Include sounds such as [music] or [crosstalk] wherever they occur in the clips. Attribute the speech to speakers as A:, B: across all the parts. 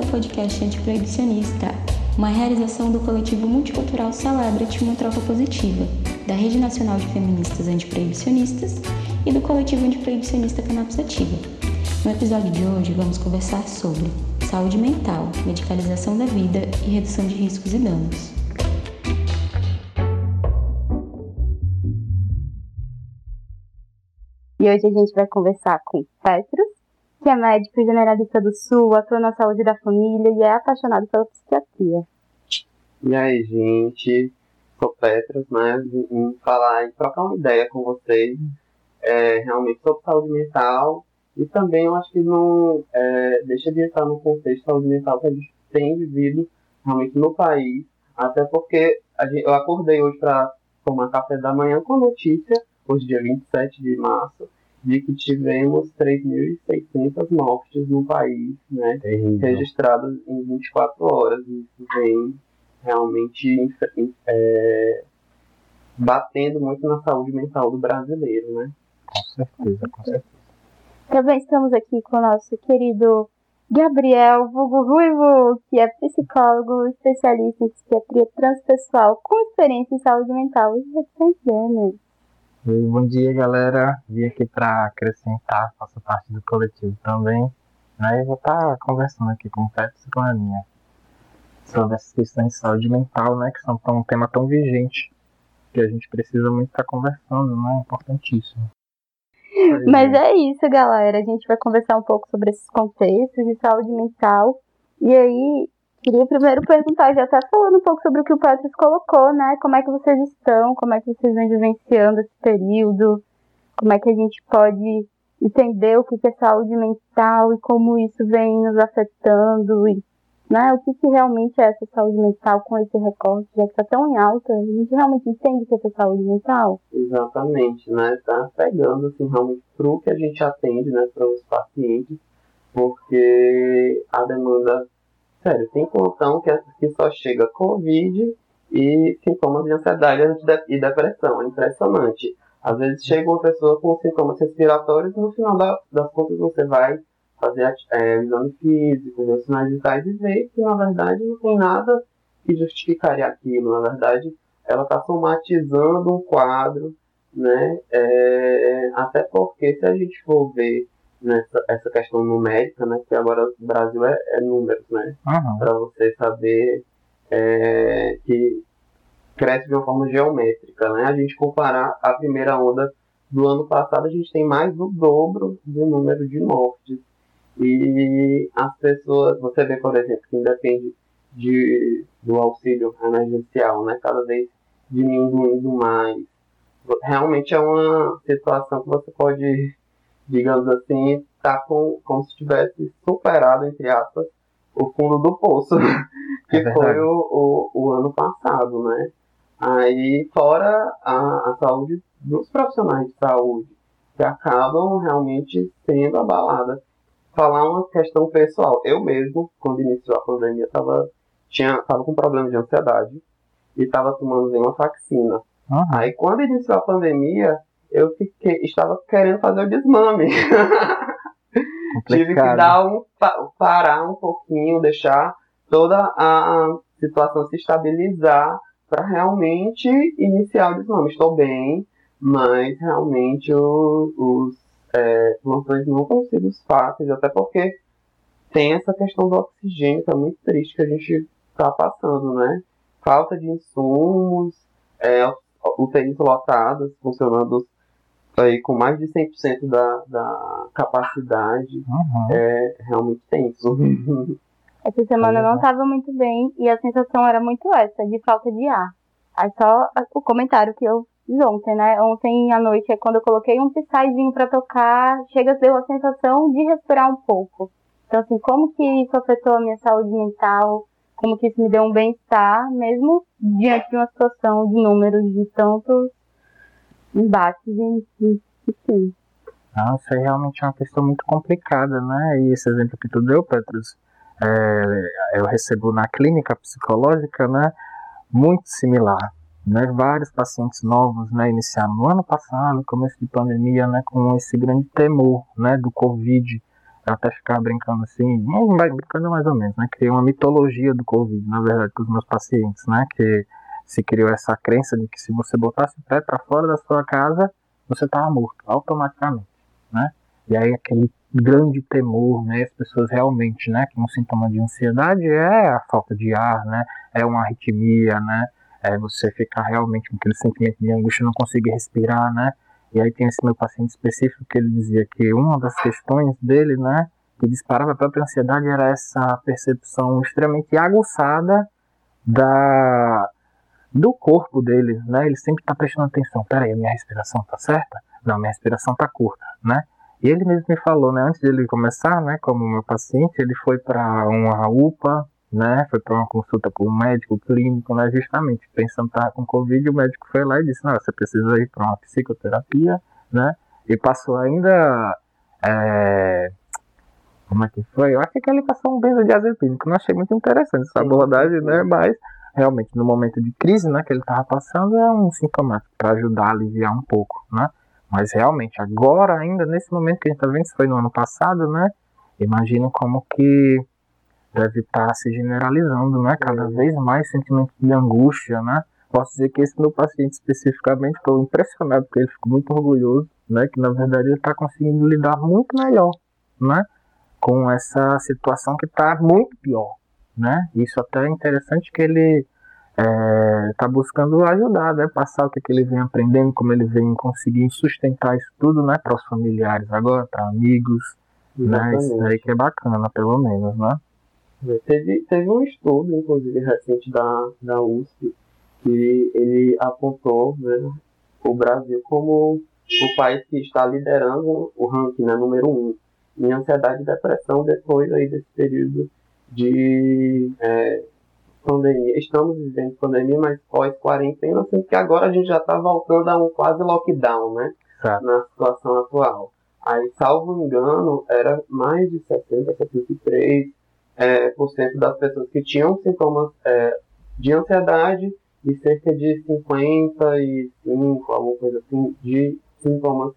A: ao podcast Antiproibicionista, uma realização do coletivo multicultural Celebrity Uma Troca Positiva, da Rede Nacional de Feministas Antiproibicionistas e do coletivo antiproibicionista Cannabis Ativa. No episódio de hoje, vamos conversar sobre saúde mental, medicalização da vida e redução de riscos e danos.
B: E hoje a gente vai conversar com Petros, que é médico generalista do Sul, atua na saúde da família e é apaixonado pela psiquiatria.
C: E aí, gente, sou Petros, né? Vim falar e trocar uma ideia com vocês é, realmente sobre saúde mental e também eu acho que não é, deixa de estar no contexto de saúde mental que a gente tem vivido realmente no país, até porque gente, eu acordei hoje para tomar café da manhã com notícia, hoje dia 27 de março, de que tivemos 3.600 mortes no país, né, registradas em 24 horas. Isso vem realmente é, batendo muito na saúde mental do brasileiro, né?
D: Com certeza, com certeza.
B: Também estamos aqui com o nosso querido Gabriel Vulgo Ruivo, que é psicólogo, especialista em psiquiatria transpessoal, com experiência em saúde mental e
D: Bom dia, galera. Vim aqui para acrescentar, faço parte do coletivo também. Né? E vou estar tá conversando aqui com o Pets e com a Aninha sobre essas questões de saúde mental, né? Que são um tema tão vigente que a gente precisa muito estar tá conversando, né? Importantíssimo.
B: Mas é isso, galera. A gente vai conversar um pouco sobre esses contextos de saúde mental. E aí, Queria primeiro perguntar, já tá falando um pouco sobre o que o Patrício colocou, né? Como é que vocês estão, como é que vocês vêm vivenciando esse período, como é que a gente pode entender o que é saúde mental e como isso vem nos afetando, e, né? O que, que realmente é essa saúde mental com esse recorte, já que tá tão em alta, a gente realmente entende o que é saúde mental?
C: Exatamente, né? Tá pegando, assim, realmente pro que a gente atende, né, para os pacientes, porque a demanda Sério, tem plantão que, que só chega Covid e sintomas de ansiedade e depressão. É impressionante. Às vezes chega uma pessoa com sintomas respiratórios e no final da, das contas você vai fazer é, exame físico, ver sinais vitais e ver que na verdade não tem nada que justificaria aquilo. Na verdade, ela está somatizando um quadro, né? É, até porque se a gente for ver nessa essa questão numérica, né? Que agora o Brasil é, é números, né? Uhum. Para você saber é, que cresce de uma forma geométrica, né? A gente comparar a primeira onda do ano passado, a gente tem mais do dobro do número de mortes. E as pessoas, você vê, por exemplo, que independe de, do auxílio emergencial, né? Cada vez diminuindo mais. Realmente é uma situação que você pode digamos assim, está com, como se tivesse superado, entre aspas, o fundo do poço, [laughs] que é foi o, o, o, ano passado, né? Aí, fora a, a saúde dos profissionais de saúde, que acabam realmente sendo abaladas. Falar uma questão pessoal. Eu mesmo, quando iniciou a pandemia, estava tinha, tava com problema de ansiedade e estava tomando uma vacina. Uhum. Aí, quando iniciou a pandemia, eu fiquei, estava querendo fazer o desmame. [laughs] Tive que dar um, parar um pouquinho, deixar toda a situação se estabilizar para realmente iniciar o desmame. Estou bem, mas realmente os, os é, plantões não estão sendo fáceis, até porque tem essa questão do oxigênio, que é muito triste que a gente está passando, né? Falta de insumos, é, UTIs lotadas, funcionando aí com mais de 100% da, da capacidade, uhum. é realmente tenso. [laughs]
B: Essa semana eu não estava muito bem e a sensação era muito essa, de falta de ar. Aí só o comentário que eu fiz ontem, né? Ontem à noite, é quando eu coloquei um psyzinho para tocar, chega a ter a sensação de respirar um pouco. Então, assim, como que isso afetou a minha saúde mental, como que isso me deu um bem-estar, mesmo diante de uma situação de números de tantos embates e enfim.
D: Nossa, é realmente uma questão muito complicada, né? E esse exemplo que tu deu, Petrus, é, eu recebo na clínica psicológica, né? Muito similar. Né, vários pacientes novos, né, iniciaram no ano passado, começo de pandemia, né, com esse grande temor, né, do Covid, Eu até ficava brincando assim, brincando mais ou menos, né? Criei uma mitologia do Covid, na verdade, com os meus pacientes, né? Que se criou essa crença de que se você botasse o pé para fora da sua casa, você estava morto, automaticamente, né? E aí aquele grande temor, né? As pessoas realmente, né? Que um sintoma de ansiedade é a falta de ar, né? É uma arritmia, né? É você ficar realmente com aquele sentimento de angústia, não conseguir respirar, né? E aí tem esse meu paciente específico que ele dizia que uma das questões dele, né? Que disparava a própria ansiedade era essa percepção extremamente aguçada da do corpo dele, né? Ele sempre está prestando atenção. Peraí, minha respiração tá certa? Não, minha respiração tá curta, né? E ele mesmo me falou, né? Antes de ele começar, né? Como meu paciente, ele foi para uma UPA, né? Foi para uma consulta com um médico clínico, né? Justamente pensando que estava com Covid, o médico foi lá e disse: Não, você precisa ir para uma psicoterapia, né? E passou ainda. É... Como é que foi? Eu acho que ele passou um benzodiazepínico, que eu não achei muito interessante essa abordagem, né? Mas realmente no momento de crise, né, que ele estava passando, é um sintoma para ajudar a aliviar um pouco, né? Mas realmente agora ainda nesse momento que a gente está vendo, isso foi no ano passado, né? Imagino como que deve estar tá se generalizando, né? Cada uhum. vez mais sentimento de angústia, né? Posso dizer que esse meu paciente especificamente, estou impressionado porque ele ficou muito orgulhoso, né? Que na verdade ele está conseguindo lidar muito melhor, né? Com essa situação que está muito pior, né? Isso até é interessante que ele está é, buscando ajudar, né? Passar o que, que ele vem aprendendo, como ele vem conseguindo sustentar isso tudo, né? Para os familiares agora, para amigos, Exatamente. né? Isso aí que é bacana, pelo menos, né?
C: Teve, teve um estudo, inclusive, recente da, da USP, que ele apontou né, o Brasil como o país que está liderando o ranking, né, número um, em ansiedade e depressão depois aí desse período de é, pandemia. Estamos vivendo pandemia, mas pós-quarentena, assim, que agora a gente já está voltando a um quase lockdown, né? Na situação atual. Aí, salvo engano, era mais de 60, 73 é, por cento das pessoas que tinham sintomas é, de ansiedade e cerca de 55, alguma coisa assim, de sintomas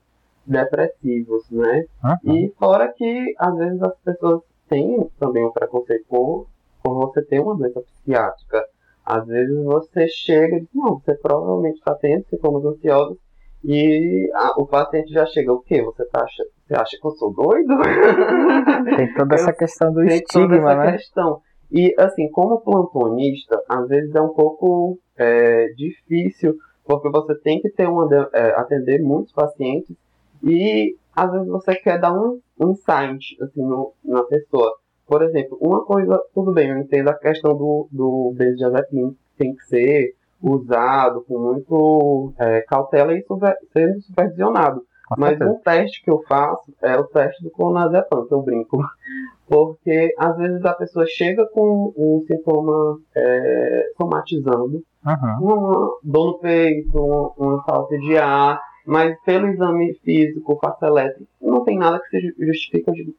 C: depressivos, né? Uhum. E fora que às vezes as pessoas têm também um preconceito com, você ter uma doença psiquiátrica. Às vezes você chega e diz, não, você provavelmente está tendo sintomas ansiosos e a, o paciente já chega, o quê? Você, tá, você acha que eu sou doido? [laughs]
D: Tem toda essa questão do Tem estigma, toda essa né? Questão.
C: E assim, como plantonista, às vezes é um pouco é, difícil, porque você tem que ter uma, é, atender muitos pacientes e às vezes você quer dar um insight assim, no, na pessoa. Por exemplo, uma coisa, tudo bem, eu entendo a questão do, do benzodiazepina, tem que ser usado com muito é, cautela e super, sendo supervisionado. Mas um teste que eu faço é o teste do clonazepam, que eu brinco. [laughs] Porque às vezes a pessoa chega com um sintoma é, somatizando, uhum. uma dor no peito, uma, uma falta de ar, mas pelo exame físico, face elétrico, não tem nada que se justifique. de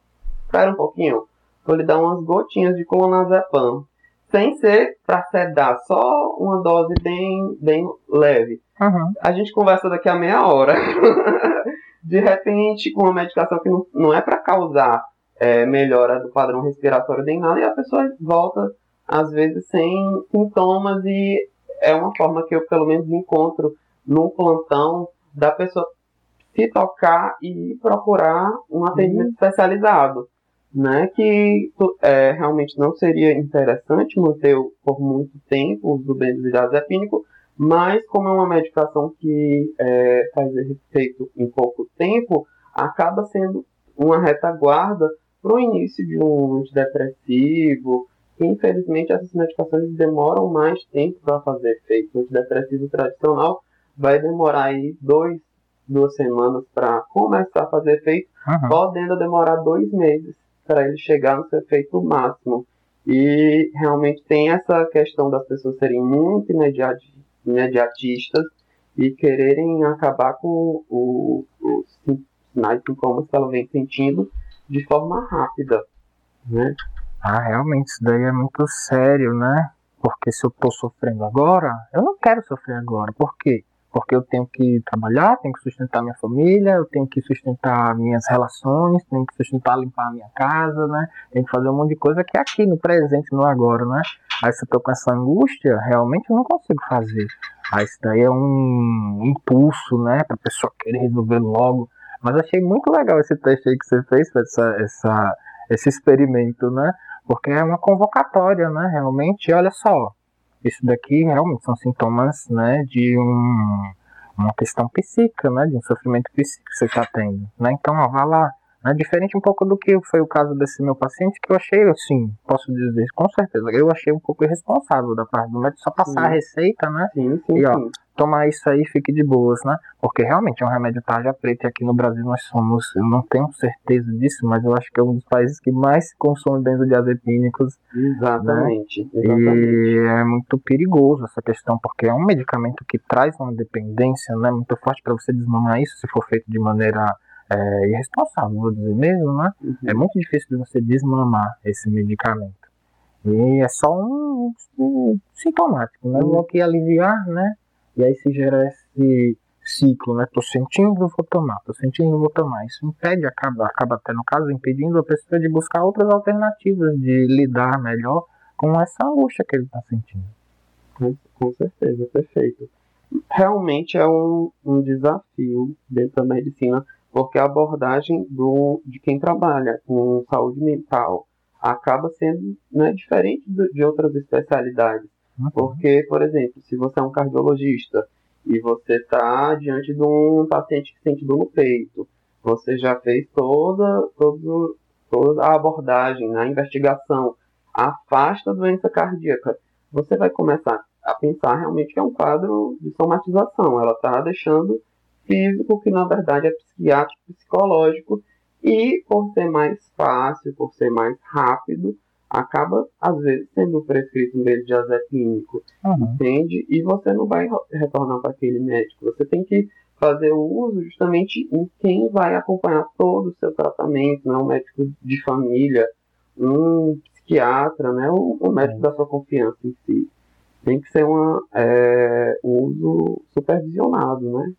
C: espera um pouquinho, vou lhe dar umas gotinhas de clonazepam sem ser para sedar, só uma dose bem, bem leve. Uhum. A gente conversa daqui a meia hora. [laughs] de repente, com uma medicação que não, não é para causar é, melhora do padrão respiratório nem nada, e a pessoa volta, às vezes, sem sintomas, e é uma forma que eu, pelo menos, encontro no plantão da pessoa se tocar e procurar um atendimento uhum. especializado né, que é, realmente não seria interessante manter por muito tempo o uso do benzodiazepínico, mas como é uma medicação que é, faz efeito em pouco tempo, acaba sendo uma retaguarda para o início de um antidepressivo. Infelizmente, essas medicações demoram mais tempo para fazer efeito. O antidepressivo tradicional vai demorar aí dois, duas semanas para começar a fazer efeito, uhum. podendo demorar dois meses para ele chegar no seu efeito máximo. E realmente tem essa questão das pessoas serem muito imediatistas e quererem acabar com o, os sinais sintomas que ela vem sentindo de forma rápida, né?
D: Ah, realmente, isso daí é muito sério, né? Porque se eu estou sofrendo agora, eu não quero sofrer agora. Por quê? Porque eu tenho que trabalhar, tenho que sustentar minha família, eu tenho que sustentar minhas relações, tenho que sustentar, limpar a minha casa, né? Tenho que fazer um monte de coisa que é aqui no presente, no agora, né? Aí se eu tô com essa angústia, realmente eu não consigo fazer. Aí isso daí é um impulso, né, pra pessoa querer resolver logo. Mas achei muito legal esse teste aí que você fez, essa, essa, esse experimento, né? Porque é uma convocatória, né? Realmente, olha só, isso daqui realmente são sintomas, né, de um, uma questão psíquica, né, de um sofrimento psíquico que você está tendo, né? Então, ó, vá lá, é diferente um pouco do que foi o caso desse meu paciente, que eu achei, assim, posso dizer com certeza, eu achei um pouco irresponsável da parte do médico só passar sim. a receita, né?
C: Sim, sim,
D: e ó,
C: sim.
D: Tomar isso aí fique de boas, né? Porque realmente é um remédio tarja preta e aqui no Brasil nós somos, eu não tenho certeza disso, mas eu acho que é um dos países que mais consome benzodiazepínicos.
C: Exatamente,
D: né? exatamente. E é muito perigoso essa questão, porque é um medicamento que traz uma dependência, né? Muito forte para você desmamar isso se for feito de maneira é, irresponsável, vou dizer mesmo, né? Uhum. É muito difícil de você desmamar esse medicamento. E é só um, um sintomático, né? Uhum. Aqui aliviar, né? E aí se gera esse ciclo, né? Tô sentindo, vou tomar, tô sentindo, vou tomar. Isso impede, acaba, acaba até no caso, impedindo a pessoa de buscar outras alternativas, de lidar melhor com essa angústia que ele está sentindo.
C: Com, certeza, perfeito. Realmente é um, um desafio dentro da medicina porque a abordagem do, de quem trabalha com saúde mental acaba sendo né, diferente de outras especialidades. Uhum. Porque, por exemplo, se você é um cardiologista e você está diante de um paciente que sente dor no peito, você já fez toda, toda, toda a abordagem, né, a investigação, afasta a doença cardíaca, você vai começar a pensar realmente que é um quadro de somatização. Ela está deixando físico, que na verdade é psiquiátrico psicológico, e por ser mais fácil, por ser mais rápido, acaba às vezes sendo prescrito um benzodiazepínico, uhum. entende? E você não vai retornar para aquele médico, você tem que fazer o uso justamente em quem vai acompanhar todo o seu tratamento, né? um médico de família, um psiquiatra, né? o, o médico da sua confiança em si. Tem que ser uma, é, um uso supervisionado, né?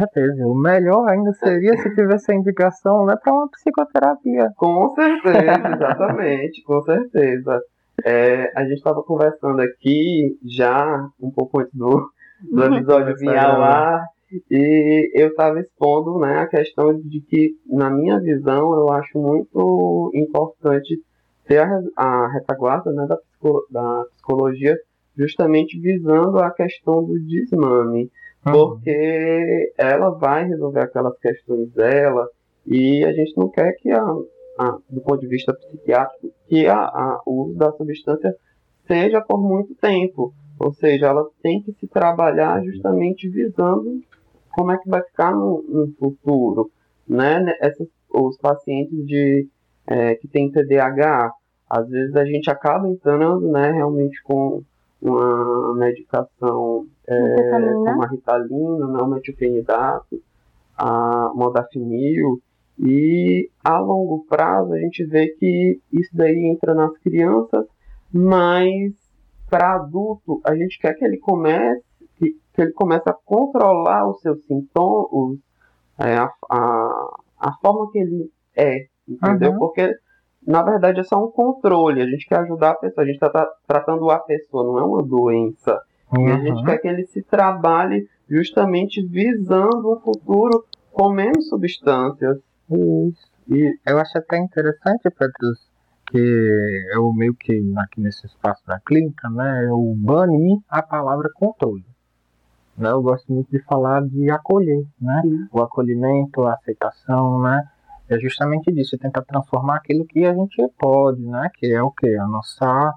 D: Certeza. O melhor ainda seria se tivesse a indicação né, para uma psicoterapia.
C: Com certeza, exatamente, com certeza. É, a gente estava conversando aqui já um pouco antes do, do episódio vir ao ar e eu estava expondo né, a questão de que, na minha visão, eu acho muito importante ter a, a retaguarda né, da, da psicologia justamente visando a questão do desmame porque ela vai resolver aquelas questões dela e a gente não quer que, a, a do ponto de vista psiquiátrico, que a, a, o uso da substância seja por muito tempo. Ou seja, ela tem que se trabalhar justamente visando como é que vai ficar no, no futuro. Né? Essas, os pacientes de, é, que têm TDAH, às vezes a gente acaba entrando né, realmente com uma medicação é, como a ritalina, né, o metilfenidato, a modafinil, e a longo prazo a gente vê que isso daí entra nas crianças, mas para adulto a gente quer que ele comece que, que ele comece a controlar os seus sintomas, é, a, a, a, forma que ele é, entendeu? Uhum. Porque na verdade é só um controle. A gente quer ajudar a pessoa, a gente está tratando a pessoa, não é uma doença. Uhum. E a gente quer que ele se trabalhe justamente visando um futuro com menos substâncias.
D: Isso. E eu acho até interessante, Petrus, que eu meio que aqui nesse espaço da clínica, né, eu bani a palavra controle. Né, eu gosto muito de falar de acolher, né? O acolhimento, a aceitação, né? É justamente disso, é tentar transformar aquilo que a gente pode, né? Que é o que? A nossa,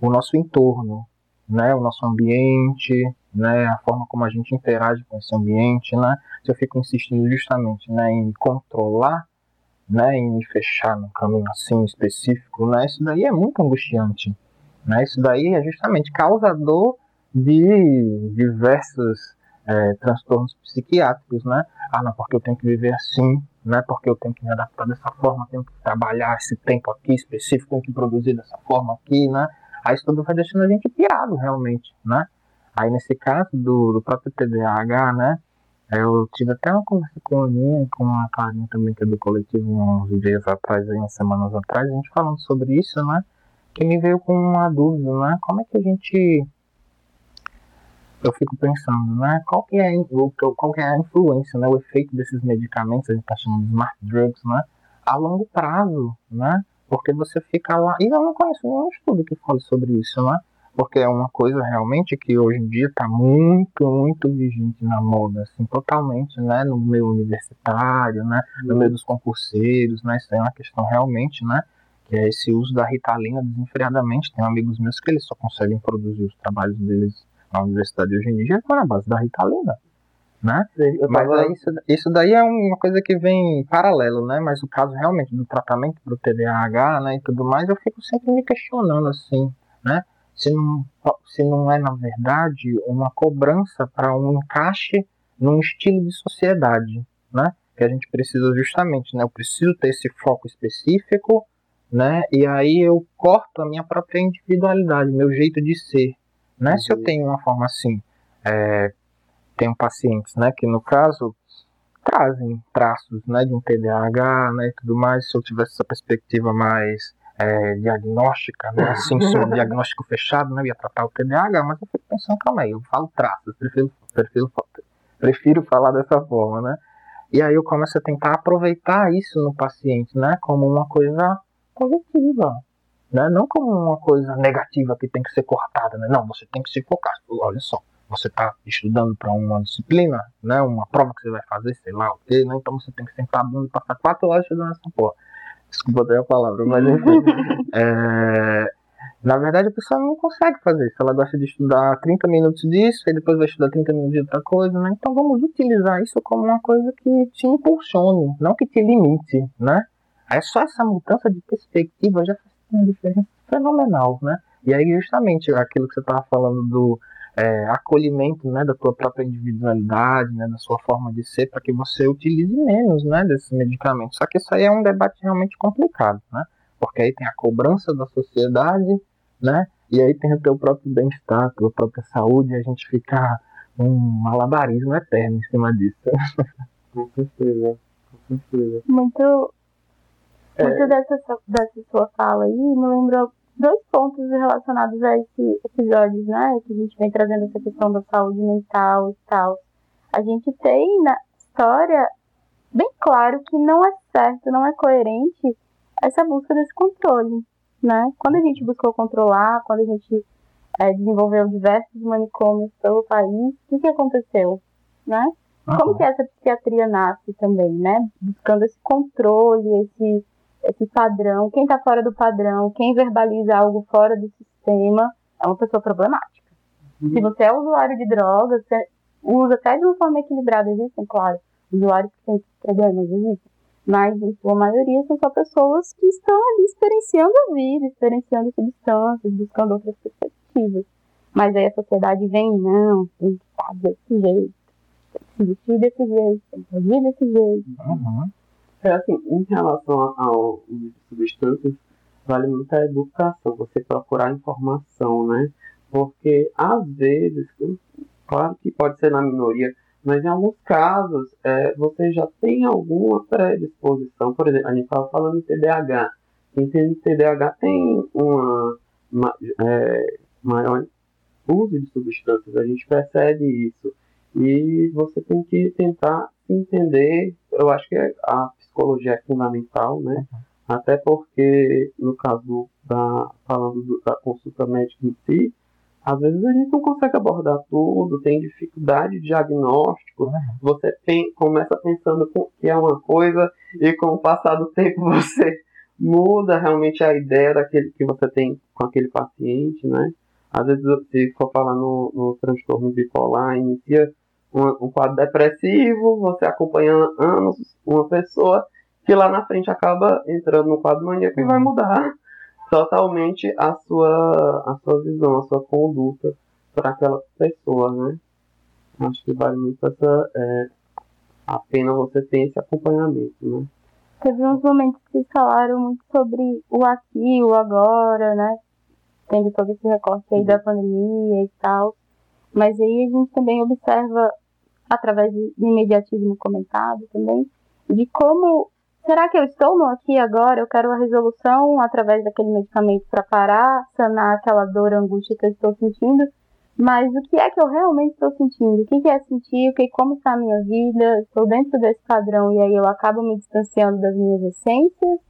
D: o nosso entorno, né? O nosso ambiente, né? A forma como a gente interage com esse ambiente, né? Se eu fico insistindo justamente, né? Em controlar, né? Em me fechar num caminho assim específico, né? Isso daí é muito angustiante, né? Isso daí é justamente causador de diversos é, transtornos psiquiátricos, né? Ah, não, porque eu tenho que viver assim, não é porque eu tenho que me adaptar dessa forma, tenho que trabalhar esse tempo aqui específico, tenho que produzir dessa forma aqui, né? Aí isso tudo vai deixando a gente pirado realmente, né? Aí nesse caso do, do próprio TDAH, né? Eu tive até uma conversa com a Aninha, com a Clarinha também, que é do coletivo, uns dias atrás, aí, umas semanas atrás, a gente falando sobre isso, né? Que me veio com uma dúvida, né? Como é que a gente. Eu fico pensando, né? Qual que é, qual que é a influência, né? O efeito desses medicamentos, a gente tá chamando de smart drugs, né? A longo prazo, né? Porque você fica lá. E eu não conheço nenhum estudo que fale sobre isso, né? porque é uma coisa realmente que hoje em dia está muito, muito vigente na moda, assim, totalmente, né, no meio universitário, né, no meio dos concurseiros, né, isso é uma questão realmente, né, que é esse uso da ritalina desenfreadamente. Tem amigos meus que eles só conseguem produzir os trabalhos deles na universidade hoje em dia com a base da ritalina. Né? Mas aí, isso, isso daí é uma coisa que vem em paralelo, né? Mas o caso realmente do tratamento para o TDAH, né, e tudo mais, eu fico sempre me questionando assim, né? se não, se não é, na verdade, uma cobrança para um encaixe num estilo de sociedade, né? Que a gente precisa justamente, né? Eu preciso ter esse foco específico, né? E aí eu corto a minha própria individualidade, meu jeito de ser, né? Se eu uhum. tenho uma forma assim, é, tenho pacientes, né? Que no caso trazem traços, né? De um TDAH, né? E tudo mais. Se eu tivesse essa perspectiva mais é, diagnóstica, né? assim, um [laughs] diagnóstico fechado, né? Eu ia tratar o TDAH, mas eu fico pensando, calma aí, eu falo traços, prefiro, prefiro, prefiro falar dessa forma, né? E aí eu começo a tentar aproveitar isso no paciente, né? Como uma coisa positiva, né? Não como uma coisa negativa que tem que ser cortada, né? Não, você tem que se focar. Olha só, você está estudando para uma disciplina, né? Uma prova que você vai fazer, sei lá o quê, né? Então você tem que sentar a bunda e passar quatro horas estudando essa porra. Desculpa até a palavra, mas [laughs] enfim. é, na verdade, a pessoa não consegue fazer isso. Ela gosta de estudar 30 minutos disso, e depois vai estudar 30 minutos de outra coisa, né? Então vamos utilizar isso como uma coisa que te impulsione, não que te limite, né? Aí só essa mudança de perspectiva já faz uma diferença fenomenal, né? E aí justamente aquilo que você estava falando do é, acolhimento né, da tua própria individualidade, né, da sua forma de ser, para que você utilize menos né, desses medicamentos. Só que isso aí é um debate realmente complicado, né? Porque aí tem a cobrança da sociedade, né? E aí tem o teu próprio bem-estar, a tua própria saúde, e a gente fica um malabarismo eterno em cima disso. [laughs]
C: com certeza, com certeza.
B: Muito, é... muito dessa, dessa sua fala aí me lembrou dois pontos relacionados a esse episódio, né? Que a gente vem trazendo essa questão da saúde mental e tal. A gente tem na história bem claro que não é certo, não é coerente essa busca desse controle, né? Quando a gente buscou controlar, quando a gente é, desenvolveu diversos manicômios pelo país, o que, que aconteceu, né? Como que essa psiquiatria nasce também, né? Buscando esse controle, esse esse padrão, quem está fora do padrão, quem verbaliza algo fora do sistema, é uma pessoa problemática. Uhum. Se você é usuário de drogas, você usa até de uma forma equilibrada, existem, claro, usuários que têm problemas, existem, mas em sua maioria são só pessoas que estão ali experienciando a vida, experienciando substâncias, buscando outras perspectivas. Mas aí a sociedade vem, não, tem que estar desse jeito, tem que se vestir desse jeito, tem que agir desse jeito.
C: Uhum. É assim, em relação ao uso de substâncias, vale muito a educação, você procurar informação, né? Porque às vezes, claro que pode ser na minoria, mas em alguns casos é, você já tem alguma predisposição. Por exemplo, a gente estava falando de TDAH. Quem tem TDAH tem uma, uma é, maior uso de substâncias, a gente percebe isso. E você tem que tentar entender, eu acho que a psicologia é fundamental, né? Uhum. Até porque, no caso da, falando do, da consulta médica em si, às vezes a gente não consegue abordar tudo, tem dificuldade de diagnóstico. Uhum. Você tem, começa pensando que é uma coisa e com o passar do tempo [laughs] você muda realmente a ideia daquele que você tem com aquele paciente, né? Às vezes, se for falar no, no transtorno bipolar, inicia um, um quadro depressivo, você acompanha anos uma pessoa que lá na frente acaba entrando no quadro maníaco e vai uhum. mudar totalmente a sua, a sua visão, a sua conduta para aquela pessoa, né? Acho que vale muito essa, é, a pena você ter esse acompanhamento, né?
B: Teve uns momentos que vocês falaram muito sobre o aqui, o agora, né? Tendo todo esse recorte aí da pandemia e tal. Mas aí a gente também observa, através do imediatismo comentado também, de como será que eu estou no aqui agora? Eu quero a resolução através daquele medicamento para parar, sanar aquela dor, angústia que eu estou sentindo. Mas o que é que eu realmente estou sentindo? O que é sentir? O que, como está a minha vida? Estou dentro desse padrão e aí eu acabo me distanciando das minhas essências,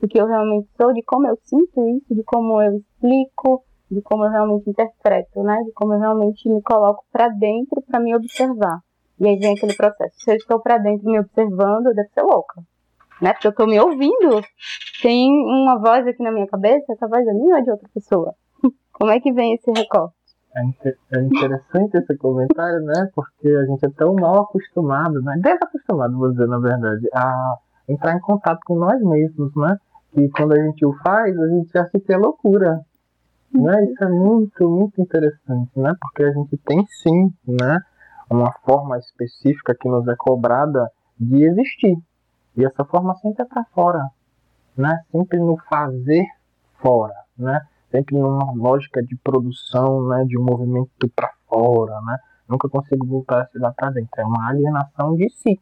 B: do que eu realmente sou, de como eu sinto isso, de como eu explico, de como eu realmente interpreto, né? De como eu realmente me coloco para dentro para me observar. E aí vem aquele processo. Se eu estou para dentro me observando, eu devo ser louca. Né? Porque eu estou me ouvindo. Tem uma voz aqui na minha cabeça, essa voz é minha ou é de outra pessoa? [laughs] Como é que vem esse recorte?
D: É, é interessante esse comentário, né? Porque a gente é tão mal acostumado, né? Desacostumado, vou dizer, na verdade, a entrar em contato com nós mesmos, né? Que quando a gente o faz, a gente acha que é loucura. Né? Isso é muito, muito interessante, né? Porque a gente tem sim, né? Uma forma específica que nos é cobrada de existir. E essa forma sempre é para fora, né? Sempre no fazer fora, né? Sempre numa lógica de produção, né? De movimento para fora, né? Nunca consigo voltar a se dar para dentro. É uma alienação de si,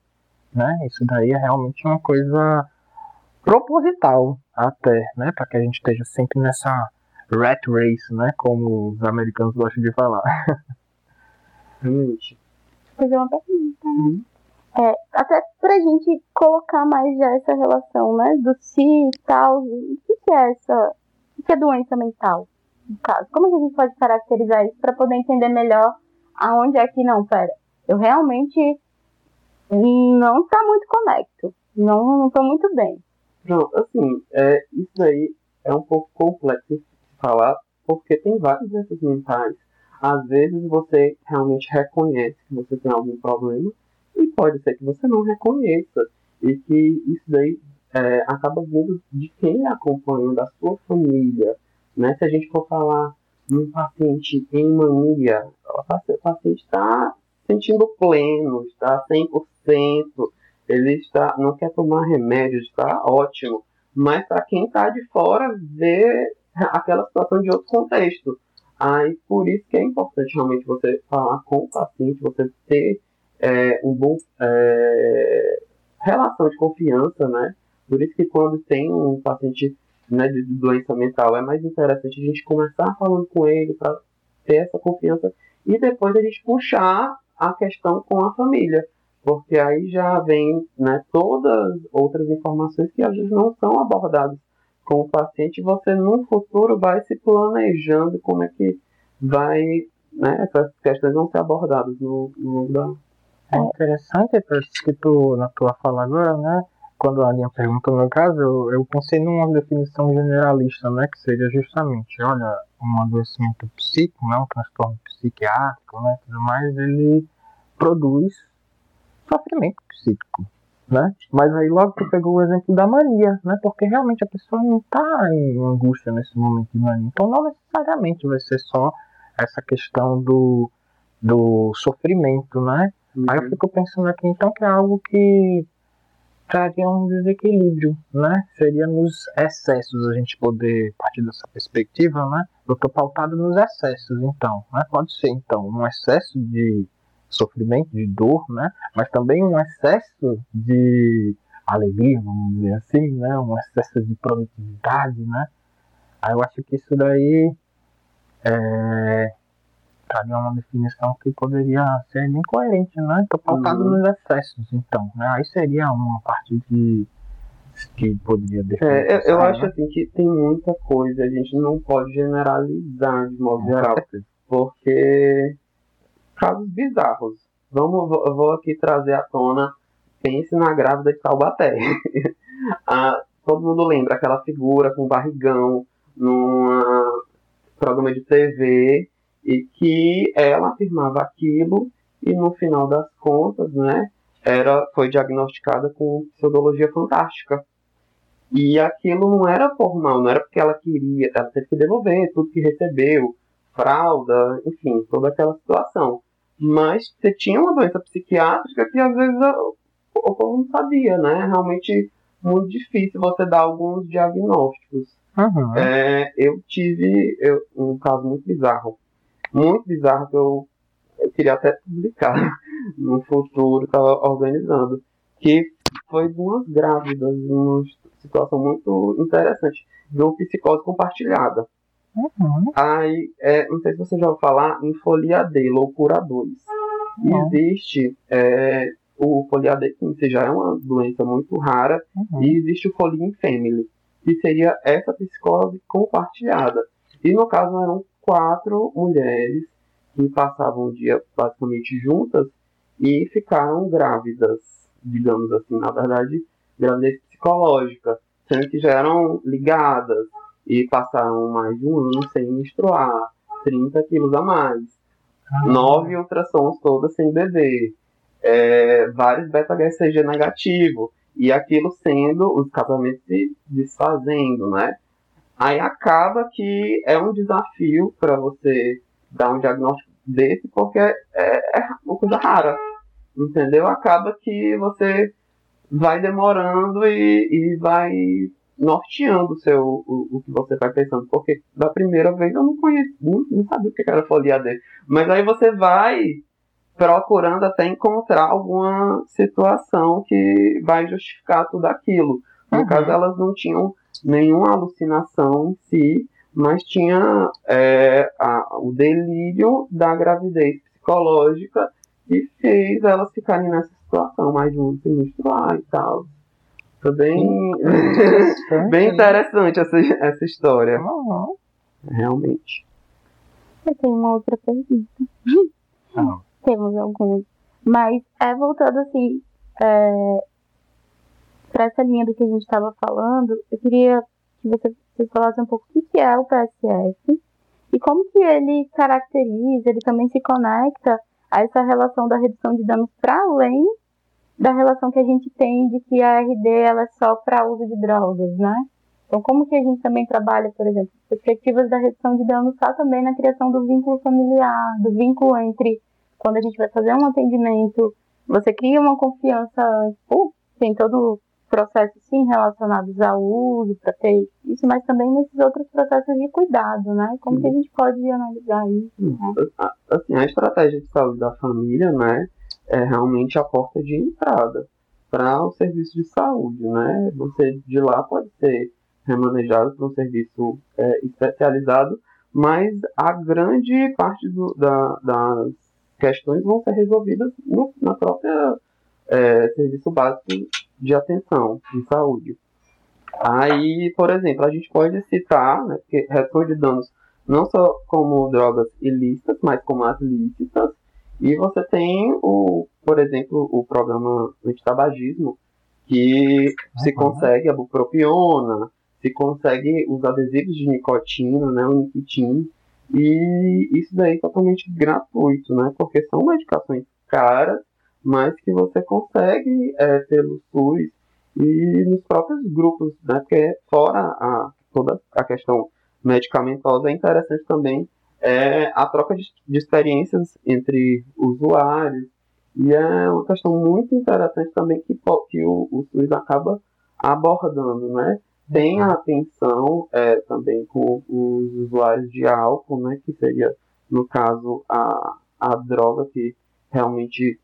D: né? Isso daí é realmente uma coisa proposital até, né? Para que a gente esteja sempre nessa rat race, né? Como os americanos gostam de falar. [laughs]
B: Realmente. Fazer uma pergunta. Uhum. É, até pra gente colocar mais já essa relação, né? Do si e tal. O que, é essa. O que é doença mental? No caso, como que a gente pode caracterizar isso para poder entender melhor aonde é que não, pera. Eu realmente não tá muito conecto. Não, não tô muito bem.
C: Não, assim, é, isso aí é um pouco complexo falar, porque tem várias doenças mentais. Às vezes você realmente reconhece que você tem algum problema, e pode ser que você não reconheça. E que isso daí é, acaba vindo de quem acompanha, da sua família. Né? Se a gente for falar de um paciente em mania, o paciente está sentindo pleno, está 100%, ele está, não quer tomar remédio, está ótimo. Mas para quem está de fora, vê aquela situação de outro contexto. Aí, por isso que é importante realmente você falar com o paciente, você ter é, um bom é, relação de confiança, né? Por isso que quando tem um paciente né, de doença mental, é mais interessante a gente começar falando com ele para ter essa confiança e depois a gente puxar a questão com a família, porque aí já vem né, todas outras informações que às vezes não são abordadas com o paciente, você no futuro vai se planejando como é que vai, né, essas questões vão ser abordadas no, no da.
D: É interessante, que tu, na tua fala agora, né, quando a Aninha perguntou no caso, eu, eu pensei numa definição generalista, né, que seria justamente, olha, um adoecimento psíquico, né, um transtorno psiquiátrico, né, tudo mais, ele produz sofrimento psíquico, né? Mas aí logo tu pegou o exemplo da mania, né? Porque realmente a pessoa não está em angústia nesse momento de mania. Então não necessariamente vai ser só essa questão do, do sofrimento, né? Uhum. Aí eu fico pensando aqui então que é algo que traria um desequilíbrio, né? Seria nos excessos a gente poder partir dessa perspectiva, né? Eu tô pautado nos excessos, então, né? Pode ser então um excesso de sofrimento, de dor, né? Mas também um excesso de alegria, vamos dizer assim, né? Um excesso de produtividade, né? Aí eu acho que isso daí é, traria uma definição que poderia ser bem coerente, né? Estou pautado uhum. nos excessos, então, né? Aí seria uma parte de que poderia definir.
C: É, eu, eu acho né? assim que tem muita coisa, a gente não pode generalizar de modo geral, [laughs] porque casos bizarros. Vamos, vou aqui trazer à tona, pense na grávida de Taubaté. [laughs] ah, todo mundo lembra aquela figura com barrigão num programa de TV e que ela afirmava aquilo e no final das contas, né, era, foi diagnosticada com pseudologia fantástica. E aquilo não era formal, não era porque ela queria, ela teve que devolver tudo que recebeu, fralda, enfim, toda aquela situação. Mas você tinha uma doença psiquiátrica que às vezes o povo não sabia, né? Realmente muito difícil você dar alguns diagnósticos. Uhum. É, eu tive eu, um caso muito bizarro. Muito bizarro que eu eu queria até publicar [laughs] no futuro, estava organizando, que foi duas grávidas, uma situação muito interessante, de uma psicose compartilhada. Uhum. Aí, é, não sei se você já ouviu falar em folia D, loucura 2. Uhum. Existe é, o folia D, que já é uma doença muito rara, uhum. e existe o folia in family, que seria essa psicose compartilhada. E no caso eram quatro mulheres que passavam o dia basicamente juntas e ficaram grávidas, digamos assim, na verdade, gravidez psicológica, sendo que já eram ligadas e passaram mais de um ano sem menstruar, 30 quilos a mais, ah. nove ultrassons todas sem bebê, é, vários beta-HCG negativo, e aquilo sendo os casamentos se desfazendo, né? Aí acaba que é um desafio para você dar um diagnóstico desse, porque é, é uma coisa rara, entendeu? Acaba que você vai demorando e, e vai norteando o, seu, o, o, que você vai pensando. Porque da primeira vez eu não conhecia, não, não sabia o que era folia D. Mas aí você vai procurando até encontrar alguma situação que vai justificar tudo aquilo. No uhum. caso, elas não tinham nenhuma alucinação em si, mas tinha é, a, o delírio da gravidez psicológica que fez elas ficarem nessa situação, mais juntas se menstruar e tal. Foi bem, [laughs] bem interessante essa, essa história. Uhum. Realmente.
B: Eu tenho uma outra pergunta. Ah. [laughs] Temos algumas. Mas é voltando assim, é, para essa linha do que a gente estava falando, eu queria que você, você falasse um pouco o que é o PSF e como que ele caracteriza, ele também se conecta a essa relação da redução de danos para além da relação que a gente tem de que a RD ela é só para uso de drogas, né? Então, como que a gente também trabalha, por exemplo, perspectivas da redução de danos está também na criação do vínculo familiar, do vínculo entre quando a gente vai fazer um atendimento, você cria uma confiança, uh, tem todo processos sim relacionados ao uso para ter isso, mas também nesses outros processos de cuidado, né? Como que a gente pode analisar isso? Né?
C: Assim, a estratégia de saúde da família, né, é realmente a porta de entrada para o serviço de saúde, né? Você de lá pode ser remanejado para um serviço é, especializado, mas a grande parte do, da, das questões vão ser resolvidas no, na própria é, serviço básico de atenção de saúde. Aí, por exemplo, a gente pode citar, né, porque redução de danos não só como drogas ilícitas, mas como as lícitas. E você tem, o, por exemplo, o programa antitabagismo, que uhum. se consegue a bupropiona, se consegue os adesivos de nicotina, né, o nicotin, e isso daí é totalmente gratuito, né, porque são medicações caras mas que você consegue é, pelo SUS e nos próprios grupos, né? Porque fora a, toda a questão medicamentosa, é interessante também é, a troca de, de experiências entre usuários. E é uma questão muito interessante também que, que o, o SUS acaba abordando, né? Tem a atenção é, também com os usuários de álcool, né? Que seria, no caso, a, a droga que realmente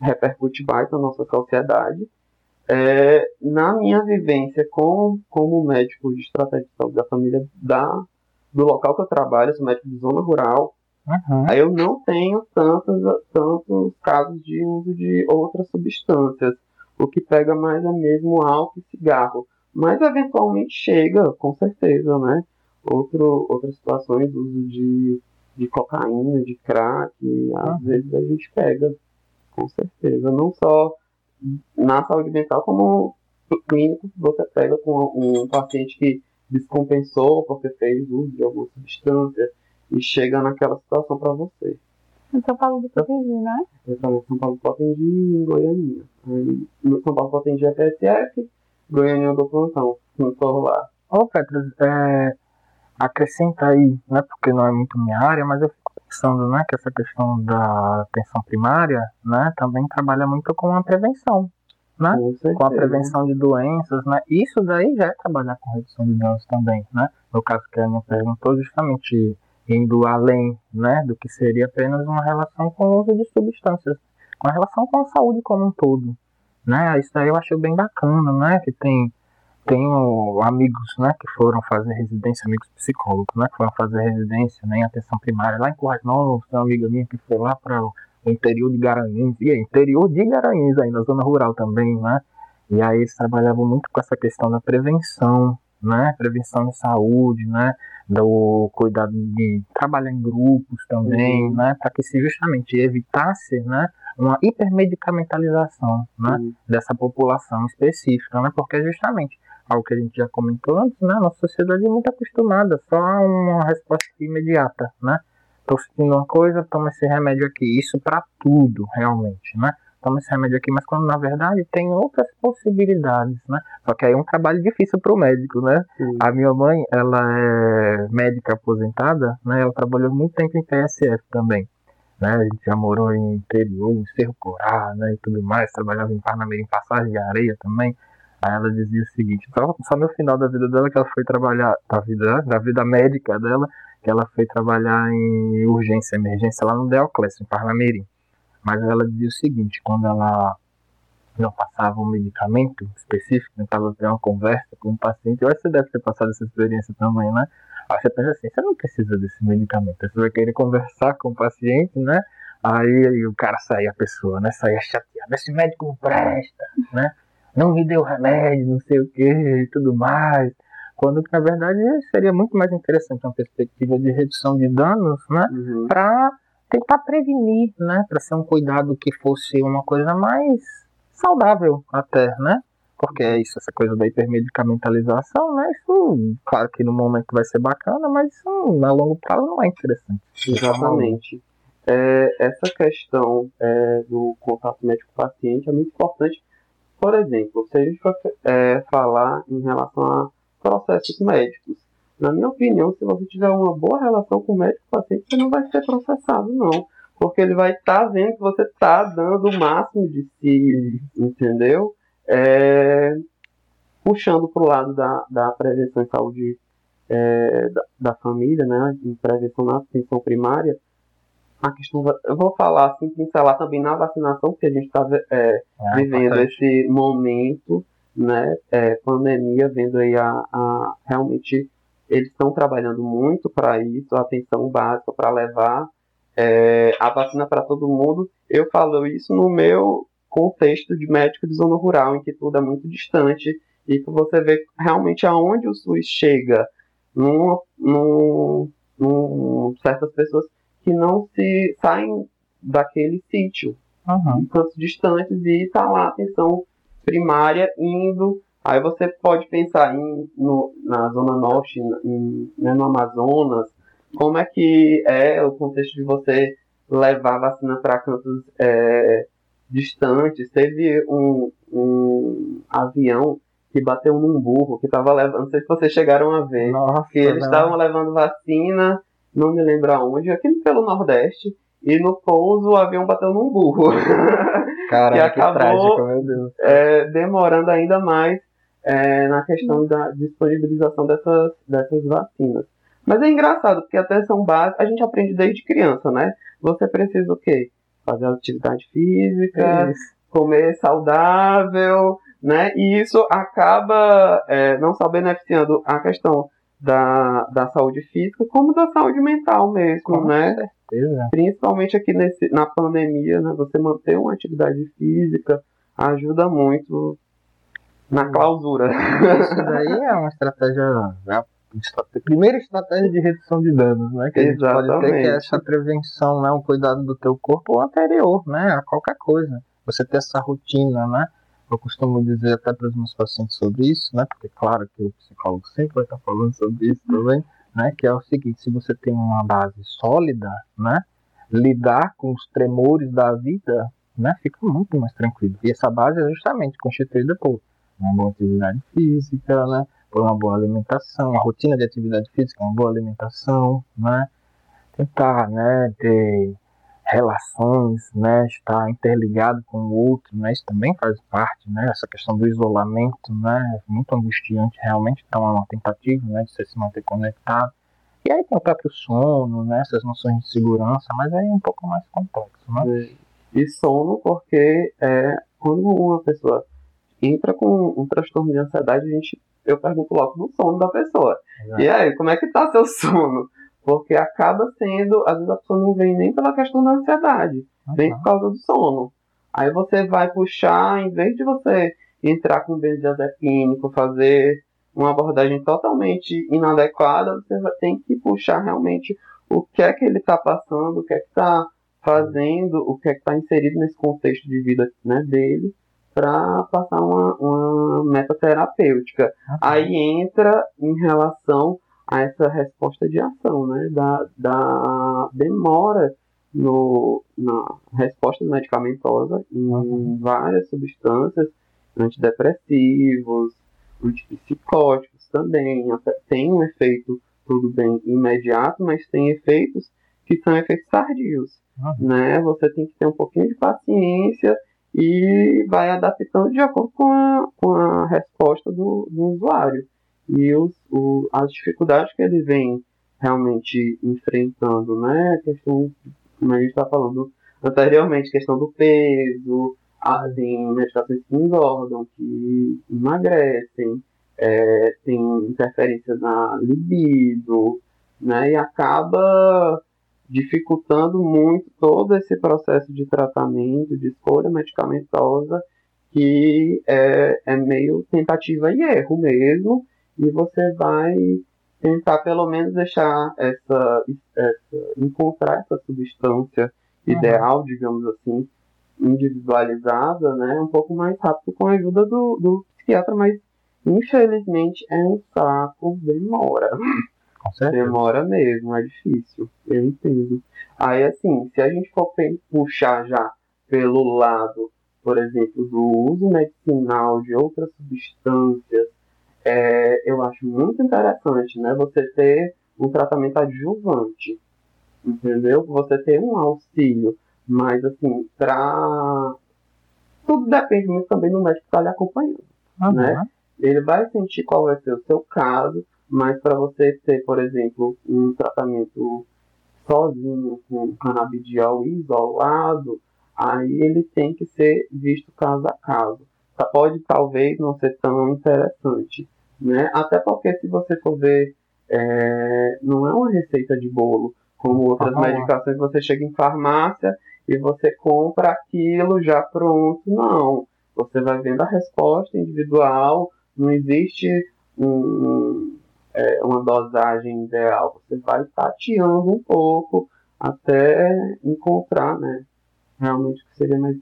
C: repercute mais na nossa sociedade. É, na minha vivência com, como médico de estratégia de saúde da família da, do local que eu trabalho, sou médico de zona rural, uhum. eu não tenho tantos, tantos casos de uso de outras substâncias. O que pega mais é mesmo álcool e cigarro. Mas eventualmente chega, com certeza, né? Outro, outras situações, uso de, de cocaína, de crack, às uhum. vezes a gente pega com certeza. Não só na saúde mental, como clínico, você pega com um paciente que descompensou porque fez uso de alguma substância e chega naquela situação para você.
B: Em São Paulo do Potengi, né?
C: Eu falei São Paulo do Potengi em Goiânia. Aí, no São Paulo do Potengi é PSF, Goiânia do plantão, não estou lá.
D: Ô, Petros, é, acrescenta aí, né, porque não é muito minha área, mas eu fico pensando, né, que essa questão da atenção primária, né, também trabalha muito com a prevenção, né, com, com a prevenção de doenças, né, isso daí já é trabalhar com redução de danos também, né, no caso que a Ana perguntou, justamente indo além, né, do que seria apenas uma relação com o uso de substâncias, com a relação com a saúde como um todo, né? Isso aí eu acho bem bacana, né? Que tem tenho amigos, né, que foram fazer residência, amigos psicólogos, né, que foram fazer residência né, em atenção primária lá em Currais Novos, tem uma amiga minha que foi lá para o interior de Garanhuns, e é interior de Garanhuns aí, na zona rural também, né, e aí eles trabalhavam muito com essa questão da prevenção, né, prevenção de saúde, né, do cuidado de trabalhar em grupos também, uhum. né, para que se justamente evitasse, né, uma hipermedicamentalização, né, uhum. dessa população específica, né, porque justamente algo que a gente já comentou antes, né? Nossa sociedade é muito acostumada, só a uma resposta imediata, né? Tô sentindo uma coisa, toma esse remédio aqui. Isso para tudo, realmente, né? Toma esse remédio aqui, mas quando na verdade tem outras possibilidades, né? Só que aí é um trabalho difícil para o médico, né? Sim. A minha mãe, ela é médica aposentada, né? Ela trabalhou muito tempo em PSF também. Né, a gente já morou em interior, em Cerro Corá, né, e tudo mais, trabalhava em Parnameira, em Passagem de Areia também. Aí ela dizia o seguinte, só, só no final da vida dela que ela foi trabalhar, da vida, da vida médica dela, ela foi trabalhar em urgência, emergência lá no Deoclésio, em Parnamirim. Mas ela dizia o seguinte, quando ela não passava um medicamento específico, tentava ter uma conversa com o paciente, eu acho que você deve ter passado essa experiência também, né? Aí você pensa assim, você não precisa desse medicamento, você vai querer conversar com o paciente, né? Aí, aí o cara saía, a pessoa, né? Saía chateada, esse médico não presta, né? não me deu remédio, não sei o que e tudo mais. Quando na verdade seria muito mais interessante uma perspectiva de redução de danos, né? Uhum. Para tentar prevenir, né? Para ser um cuidado que fosse uma coisa mais saudável até, né? Porque é isso, essa coisa da hipermedicamentalização, né? Isso, claro que no momento vai ser bacana, mas isso a longo prazo não é interessante.
C: Exatamente. É, essa questão é, do contato médico-paciente é muito importante por exemplo, se a gente for é, falar em relação a processos médicos, na minha opinião, se você tiver uma boa relação com o médico paciente, você não vai ser processado, não. Porque ele vai estar tá vendo que você está dando o máximo de si, entendeu? É, puxando para o lado da, da prevenção em saúde é, da, da, família, né, em prevenção na atenção primária, a questão. Eu vou falar assim, pincelar também na vacinação, porque a gente está é, é, vivendo esse momento, né? É, pandemia, vendo aí a, a realmente eles estão trabalhando muito para isso, a atenção básica para levar é, a vacina para todo mundo. Eu falo isso no meu contexto de médico de zona rural, em que tudo é muito distante e que você vê realmente aonde o SUS chega. Num, num, num certas pessoas que não se saem daquele sítio, uhum. cantos distantes, e está lá a atenção primária indo. Aí você pode pensar em, no, na Zona Norte, em, né, no Amazonas, como é que é o contexto de você levar vacina para cantos é, distantes. Teve um, um avião que bateu num burro, que estava levando, não sei se vocês chegaram a ver, Nossa, que eles estavam levando vacina não me lembro aonde, aqui pelo Nordeste, e no pouso o avião bateu num burro. [laughs]
D: Cara, que acabou trágico, meu Deus.
C: É, demorando ainda mais é, na questão da disponibilização dessas, dessas vacinas. Mas é engraçado, porque a atenção básica a gente aprende desde criança, né? Você precisa o quê? Fazer atividade física, isso. comer saudável, né? E isso acaba é, não só beneficiando a questão da, da saúde física como da saúde mental mesmo, Com né? Certeza. Principalmente aqui nesse, na pandemia, né? Você manter uma atividade física ajuda muito na clausura.
D: Isso daí é uma estratégia, né? primeira estratégia de redução de danos, né? Que Exatamente. a gente pode ter que é essa prevenção, né? Um cuidado do teu corpo anterior, né? A qualquer coisa. Você ter essa rotina, né? Eu costumo dizer até para os meus pacientes sobre isso, né? Porque claro que o psicólogo sempre vai estar falando sobre isso também, né? Que é o seguinte, se você tem uma base sólida, né? Lidar com os tremores da vida, né? Fica muito mais tranquilo. E essa base é justamente constituída por uma boa atividade física, né? Por uma boa alimentação, uma rotina de atividade física, uma boa alimentação, né? Tentar, né? Ter relações, né, estar interligado com o outro, né, isso também faz parte, né, essa questão do isolamento, né, muito angustiante realmente, então é uma tentativa, né, de você se manter conectado, E aí tem o próprio sono, né? Essas noções de segurança, mas aí é um pouco mais complexo, né?
C: E sono porque é, quando uma pessoa entra com um transtorno de ansiedade, a gente, eu pergunto logo no sono da pessoa. Exato. E aí, como é que tá seu [laughs] sono? Porque acaba sendo, às vezes a pessoa não vem nem pela questão da ansiedade, uhum. vem por causa do sono. Aí você vai puxar, em vez de você entrar com benzodiazepínico, fazer uma abordagem totalmente inadequada, você tem que puxar realmente o que é que ele está passando, o que é que está fazendo, o que é que está inserido nesse contexto de vida né, dele, para passar uma, uma meta terapêutica. Aí entra em relação a essa resposta de ação, né, da, da demora no, na resposta medicamentosa em uhum. várias substâncias, antidepressivos, antipsicóticos também, tem um efeito, tudo bem, imediato, mas tem efeitos que são efeitos tardios, uhum. né? Você tem que ter um pouquinho de paciência e vai adaptando de acordo com a, com a resposta do, do usuário e os, o, as dificuldades que ele vem realmente enfrentando, né? A questão, como a gente está falando anteriormente, questão do peso, ah, tem medicações que engordam, que emagrecem, é, tem interferência na libido, né? E acaba dificultando muito todo esse processo de tratamento, de escolha medicamentosa, que é, é meio tentativa e erro mesmo, e você vai tentar pelo menos deixar essa, essa encontrar essa substância uhum. ideal, digamos assim, individualizada, né, um pouco mais rápido com a ajuda do, do psiquiatra, mas infelizmente é um saco, demora. Demora mesmo, é difícil, eu entendo. Aí assim, se a gente for puxar já pelo lado, por exemplo, do uso medicinal de outras substâncias, é, eu acho muito interessante, né? Você ter um tratamento adjuvante, entendeu? Você ter um auxílio, mas assim, pra... Tudo depende muito também do médico que está lhe acompanhando, uhum. né? Ele vai sentir qual vai ser o seu caso, mas para você ter, por exemplo, um tratamento sozinho com canabidiol isolado, aí ele tem que ser visto caso a caso. Pode talvez não ser tão interessante, né? Até porque se você for ver, é, não é uma receita de bolo, como outras medicações, você chega em farmácia e você compra aquilo já pronto. Não. Você vai vendo a resposta individual, não existe um, é, uma dosagem ideal. Você vai tateando um pouco até encontrar né, realmente o que seria mais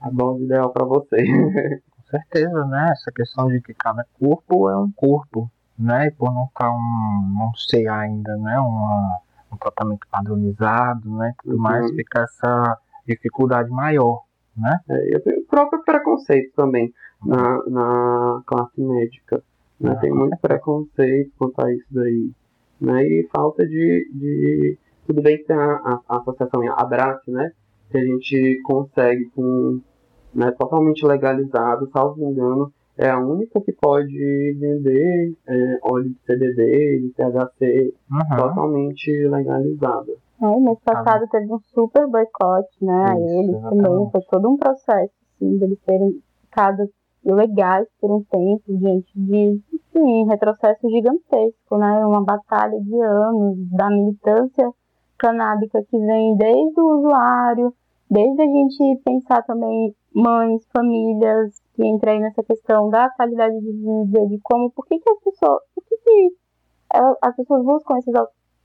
C: a dose ideal para você. [laughs]
D: certeza, né? Essa questão de que cada corpo é um corpo, né? E por não estar tá um, não ser ainda, né? Uma, um tratamento padronizado, né? Tudo uhum. mais, fica essa dificuldade maior, né?
C: É, e o próprio preconceito também na, na classe médica, né? Ah, Tem muito preconceito quanto a isso daí, né? E falta de, de... tudo bem que tem a, a, a associação Abrace, né? Que a gente consegue com né, totalmente legalizado, salvo engano, é a única que pode vender é, óleo de CBD, de THC, uhum. totalmente legalizada.
B: É, mês passado teve um super boicote, né, a eles também, foi todo um processo, assim, deles terem ficado ilegais por um tempo, diante de, enfim, retrocesso gigantesco, né, uma batalha de anos da militância canábica que vem desde o usuário, desde a gente pensar também mães, famílias que entram aí nessa questão da qualidade de vida, de como, por que, que as pessoas, por que, que as pessoas buscam esses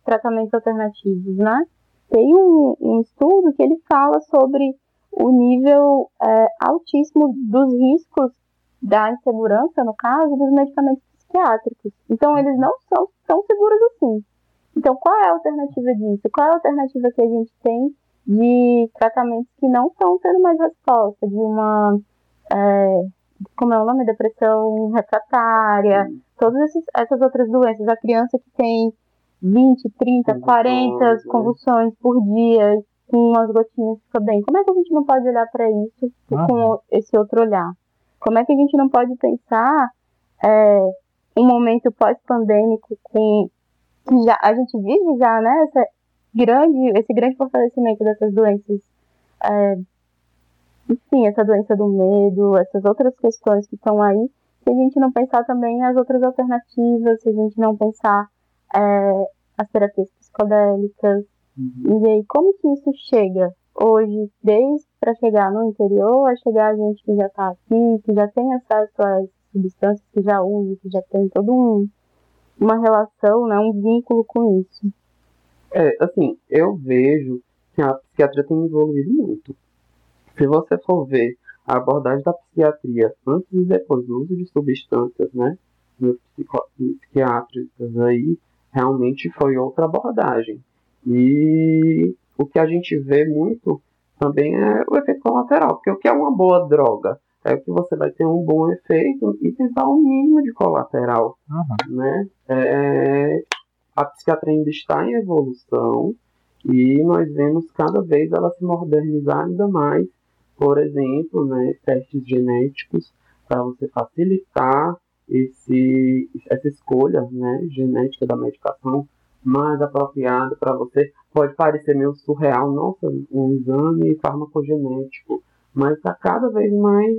B: tratamentos alternativos, né? Tem um, um estudo que ele fala sobre o nível é, altíssimo dos riscos da insegurança, no caso, dos medicamentos psiquiátricos. Então, eles não são tão seguros assim. Então, qual é a alternativa disso? Qual é a alternativa que a gente tem de tratamentos que não estão tendo mais resposta, de uma, é, como é o nome, depressão refratária, Sim. todas esses, essas outras doenças. A criança que tem 20, 30, 40 convulsões por dia, com umas gotinhas fica bem. Como é que a gente não pode olhar para isso ah. com esse outro olhar? Como é que a gente não pode pensar é, um momento pós-pandêmico com que já, a gente vive já, né, essa grande, esse grande fortalecimento dessas doenças, é, enfim, essa doença do medo, essas outras questões que estão aí, se a gente não pensar também nas outras alternativas, se a gente não pensar é, as terapias psicodélicas, uhum. e aí como que isso chega hoje, desde para chegar no interior, a chegar a gente que já está aqui, que já tem acesso a essas substâncias, que já usa, que já tem todo um uma relação, né, um vínculo com isso.
C: É, assim, eu vejo que a psiquiatria tem evoluído muito. Se você for ver a abordagem da psiquiatria antes e depois do uso de substâncias, né, psiquiátricas aí, realmente foi outra abordagem. E o que a gente vê muito também é o efeito colateral, porque o que é uma boa droga? é que você vai ter um bom efeito e tentar o um mínimo de colateral, uhum. né? É, a psiquiatria ainda está em evolução e nós vemos cada vez ela se modernizar ainda mais, por exemplo, né, testes genéticos para você facilitar esse, essa escolha né, genética da medicação mais apropriada para você. Pode parecer meio surreal, nossa, um exame farmacogenético, mas está cada vez mais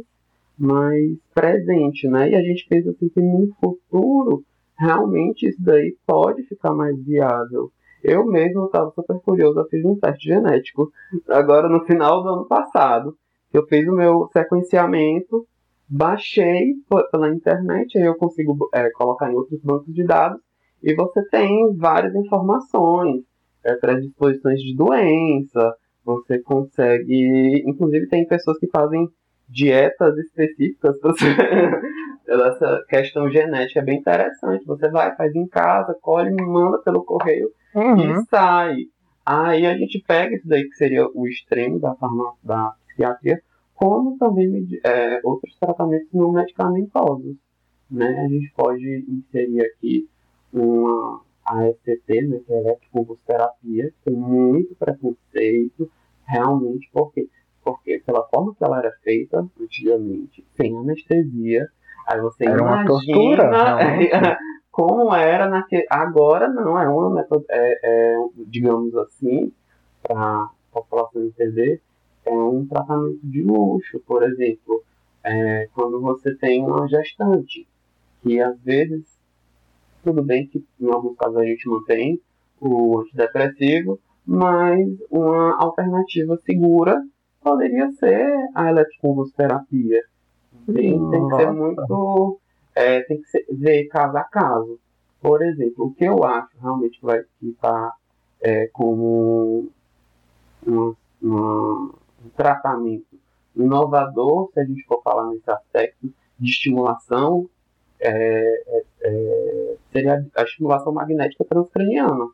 C: mais presente, né? E a gente pensa assim que no futuro realmente isso daí pode ficar mais viável. Eu mesmo estava super curioso, eu fiz um teste genético agora no final do ano passado. Eu fiz o meu sequenciamento, baixei pela internet, aí eu consigo é, colocar em outros bancos de dados e você tem várias informações, é, predisposições de doença, você consegue, inclusive tem pessoas que fazem dietas específicas [laughs] para essa questão genética é bem interessante. Você vai, faz em casa, colhe, manda pelo correio uhum. e sai. Aí a gente pega isso daí que seria o extremo da, farma, da psiquiatria, como também é, outros tratamentos não medicamentosos. Né? A gente pode inserir aqui uma ASCT, né, que é eletroconvulsoterapia, que tem muito preconceito, realmente, porque porque pela forma que ela era feita antigamente, sem anestesia, aí você
D: era
C: imagina
D: uma tortura, [laughs]
C: como era naquele. Agora não, é uma método, é, é, digamos assim, para a população entender, é um tratamento de luxo, por exemplo, é, quando você tem uma gestante, que às vezes, tudo bem que em alguns casos a gente mantém o antidepressivo, mas uma alternativa segura poderia ser a eletroconvulsoterapia. Sim, tem que ser muito. É, tem que ser, ver caso a caso. Por exemplo, o que eu acho realmente que vai estar é, como uma, um tratamento inovador, se a gente for falar nesse aspecto de estimulação, é, é, é seria a estimulação magnética transcraniana.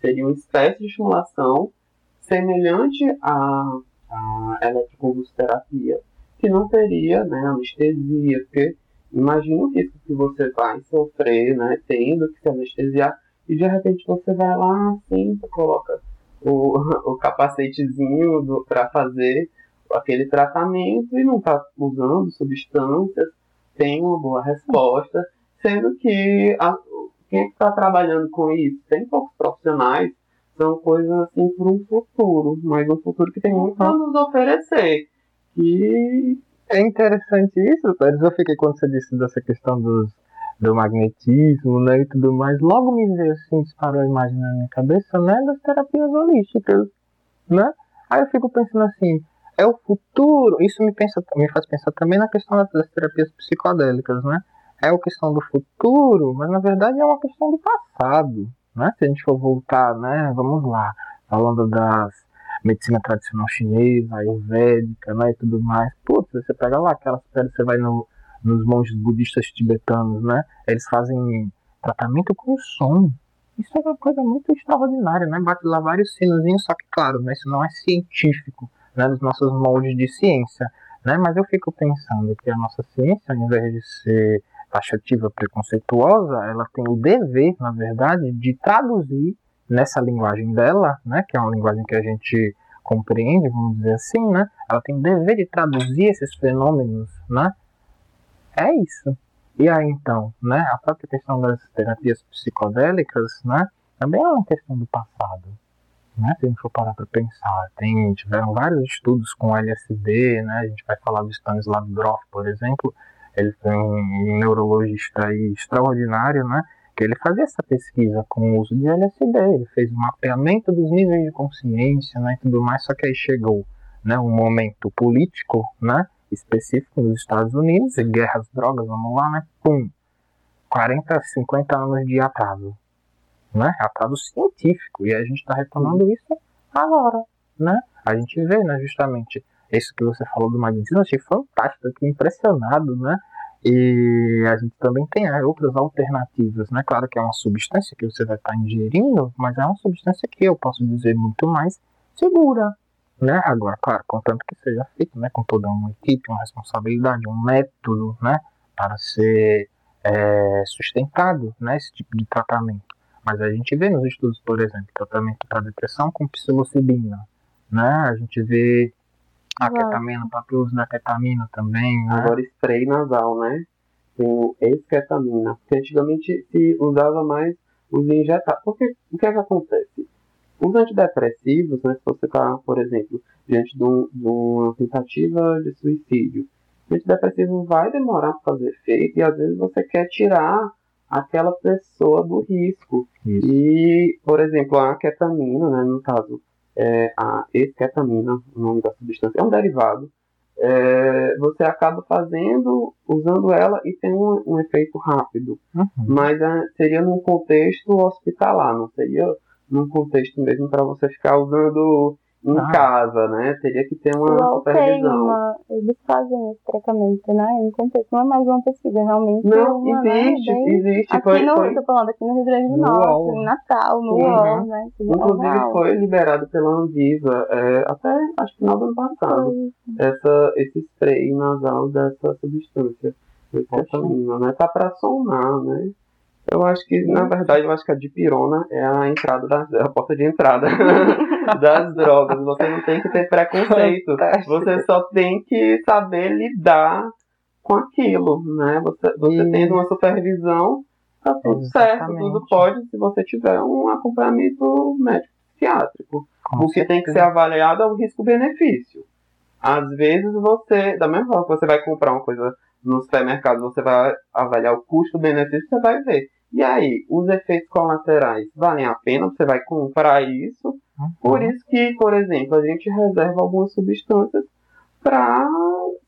C: Seria uma espécie de estimulação semelhante a a eletroconvulsoterapia, que não teria né, anestesia, porque imagina o risco que você vai sofrer, né, tendo que se anestesiar, e de repente você vai lá, assim, coloca o, [laughs] o capacetezinho para fazer aquele tratamento e não está usando substâncias, tem uma boa resposta, sendo que a, quem está trabalhando com isso? Tem poucos profissionais são coisas assim para um futuro, mas um futuro que tem muito a nos oferecer. E
D: é interessante isso, Pérez. Eu fiquei quando você disse dessa questão dos, do magnetismo, né, e tudo mais. Logo me veio assim, disparou a imagem na minha cabeça, né, das terapias holísticas, né? Aí eu fico pensando assim, é o futuro. Isso me, pensa, me faz pensar também na questão das terapias psicodélicas, né? É a questão do futuro, mas na verdade é uma questão do passado, né? Se a gente for voltar, né? Vamos lá, falando das medicina tradicional chinesa, ayurvédica, né, e tudo mais. Putz, você pega lá aquelas pedras, você vai no, nos monges budistas tibetanos, né? Eles fazem tratamento com som. Isso é uma coisa muito extraordinária, né? Bate lá vários sinozinhos, só que claro, né, isso não é científico, né, nos nossos moldes de ciência, né? Mas eu fico pensando que a nossa ciência, ao invés de ser taxativa preconceituosa, ela tem o dever, na verdade, de traduzir nessa linguagem dela, né, que é uma linguagem que a gente compreende, vamos dizer assim, né, ela tem o dever de traduzir esses fenômenos, né, é isso. E aí então, né, a própria questão das terapias psicodélicas, né, também é uma questão do passado. Né? Se a gente for parar para pensar, tem, tiveram vários estudos com LSD, né? a gente vai falar do Stanislav Grof, por exemplo, ele foi um neurologista extraordinário, né? que ele fazia essa pesquisa com o uso de LSD, ele fez um mapeamento dos níveis de consciência né, e tudo mais, só que aí chegou né, um momento político né, específico nos Estados Unidos, e guerra às drogas, vamos lá, né? Pum! 40, 50 anos de atraso. Né? Atraso científico. E a gente está retomando isso agora. Né? A gente vê, né, justamente, isso que você falou do magnetismo, achei fantástico, aqui impressionado, né? E a gente também tem é, outras alternativas, né? Claro que é uma substância que você vai estar ingerindo, mas é uma substância que eu posso dizer muito mais segura, né? Agora, claro, contanto que seja feito, né? Com toda uma equipe, uma responsabilidade, um método, né? Para ser é, sustentado, né? Esse tipo de tratamento. Mas a gente vê nos estudos, por exemplo, tratamento para depressão com psilocibina, né? A gente vê a ketamina, para uso da ketamina também. Né?
C: Agora spray nasal, né? Tem o ex-ketamina. Porque antigamente se usava mais os injetados. Porque o que é que acontece? Os antidepressivos, né, se você está, por exemplo, diante de, um, de, uma tentativa de suicídio, o antidepressivo vai demorar para fazer efeito e às vezes você quer tirar aquela pessoa do risco. Isso. E, por exemplo, a ketamina, né, no caso, é, a esketamina, o nome da substância, é um derivado. É, você acaba fazendo, usando ela e tem um, um efeito rápido. Uhum. Mas é, seria num contexto hospitalar, não seria num contexto mesmo para você ficar usando em ah. casa, né? Teria que ter uma Igual supervisão.
B: Uma, eles fazem esse tratamento, né? Contexto, não é mais uma pesquisa, realmente.
C: Não, uma, né, existe, né? existe.
B: Aqui foi, no, foi... tô falando aqui no Rio Grande do Norte, em Natal, no UOL, uhum. né?
C: Inclusive foi liberado pela Anvisa, é, até acho que final do ano passado, essa, esse spray nasal dessa substância, ketamina, né? Tá pra somar, né? Eu acho que, na verdade, eu acho que a dipirona é a entrada da é a porta de entrada [laughs] das drogas. Você não tem que ter preconceito. Você só tem que saber lidar com aquilo, né? Você, você tendo uma supervisão, tá tudo Exatamente. certo, tudo pode se você tiver um acompanhamento médico psiquiátrico. Com o que certeza. tem que ser avaliado é o risco-benefício. Às vezes você, da mesma forma que você vai comprar uma coisa no supermercado, você vai avaliar o custo-benefício, você vai ver e aí, os efeitos colaterais valem a pena? Você vai comprar isso? Uhum. Por isso que, por exemplo, a gente reserva algumas substâncias para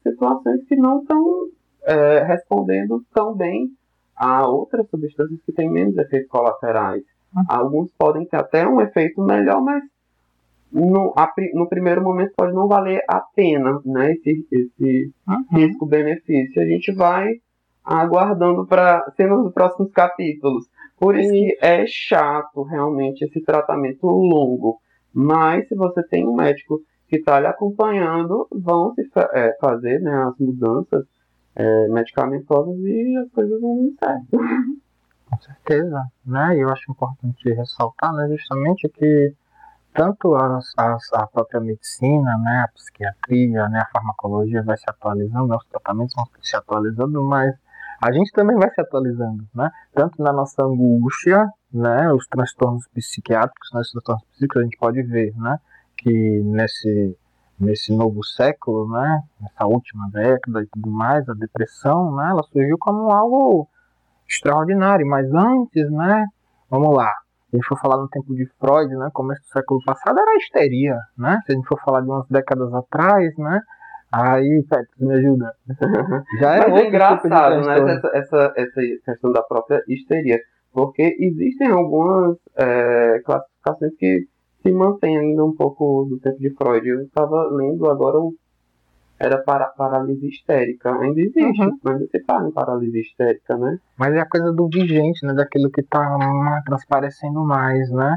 C: situações que não estão é, respondendo tão bem a outras substâncias que têm menos efeitos colaterais. Uhum. Alguns podem ter até um efeito melhor, mas no, a, no primeiro momento pode não valer a pena né, esse, esse uhum. risco-benefício. A gente vai aguardando para ser nos próximos capítulos. Por isso que é chato realmente esse tratamento longo. Mas se você tem um médico que está lhe acompanhando, vão se é, fazer né, as mudanças é, medicamentosas e as coisas vão dar certo. [laughs]
D: Com certeza, né? E eu acho importante ressaltar, né, justamente que tanto as, as, a própria medicina, né, a psiquiatria, né, a farmacologia vai se atualizando, né, os tratamentos vão se atualizando, mas a gente também vai se atualizando, né? Tanto na nossa angústia, né? Os transtornos psiquiátricos, né? Os transtornos psíquicos, a gente pode ver, né? Que nesse, nesse novo século, né? Nessa última década e tudo mais, a depressão, né? Ela surgiu como algo extraordinário, mas antes, né? Vamos lá. Se a gente for falar no tempo de Freud, né, começo do século passado, era a histeria, né? Se a gente for falar de umas décadas atrás, né, Aí, Petros, me ajuda.
C: Já é Mas é engraçado, né? Essa, essa, essa questão da própria histeria. Porque existem algumas é, classificações que se mantêm ainda um pouco do tempo de Freud. Eu estava lendo agora o. Era para, paralisia histérica. Ainda existe, uhum. ainda se fala em paralisia histérica, né?
D: Mas é a coisa do vigente, né? Daquilo que está transparecendo mais, né?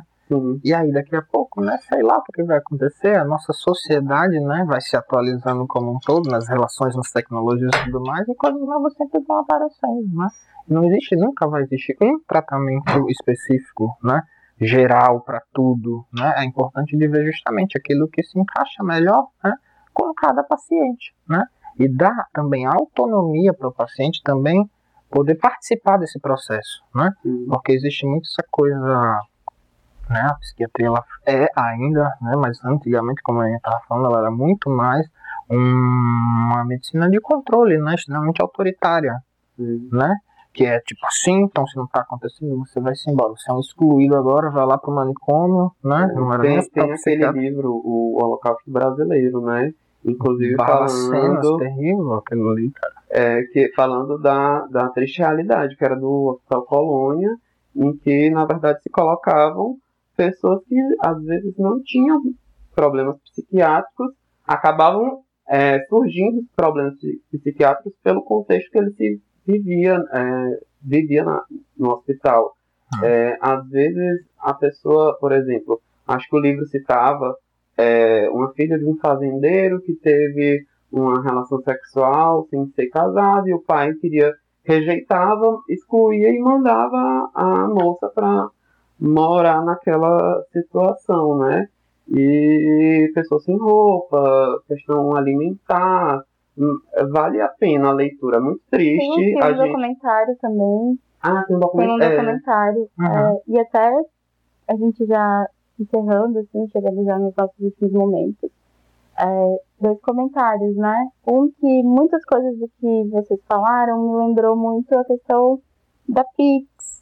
D: E aí, daqui a pouco, né, sei lá o que vai acontecer, a nossa sociedade, né, vai se atualizando como um todo, nas relações, nas tecnologias e tudo mais, e coisas novas sempre vão aparecendo, né? Não existe, nunca vai existir um tratamento específico, né, geral para tudo, né? É importante de ver justamente aquilo que se encaixa melhor, né, com cada paciente, né? E dá também autonomia para o paciente também poder participar desse processo, né? Porque existe muito essa coisa né? A psiquiatria ela é ainda, né? Mas antigamente, como a gente estava falando, ela era muito mais uma medicina de controle, né? Extremamente autoritária,
C: Sim.
D: né? Que é tipo assim, então se não está acontecendo, você vai se embora. Você é um excluído agora, vai lá pro manicômio, né? Não era
C: Tem, tem aquele livro, o Holocausto Brasileiro, né? Inclusive falando,
D: terrível aquilo ali, cara.
C: é, que, falando da, da triste realidade, que era do Hospital Colônia, em que, na verdade, se colocavam pessoas que, às vezes, não tinham problemas psiquiátricos, acabavam é, surgindo problemas psi- psiquiátricos pelo contexto que ele se vivia, é, vivia na- no hospital.
D: Ah.
C: É, às vezes, a pessoa, por exemplo, acho que o livro citava é, uma filha de um fazendeiro que teve uma relação sexual sem ser casado e o pai queria rejeitava, excluía e mandava a moça para morar naquela situação, né? E pessoas sem roupa, questão alimentar, hum, vale a pena a leitura, muito
B: Tem
C: triste.
B: um filme
C: a gente...
B: documentário também.
C: Ah, tem um
B: Tem um
C: é,
B: documentário.
D: Uhum.
B: é, e até a gente já encerrando, assim, chegando já nos nossos últimos momentos. é, dois comentários, né? Um que muitas coisas do que vocês falaram me lembrou muito a questão da Pix,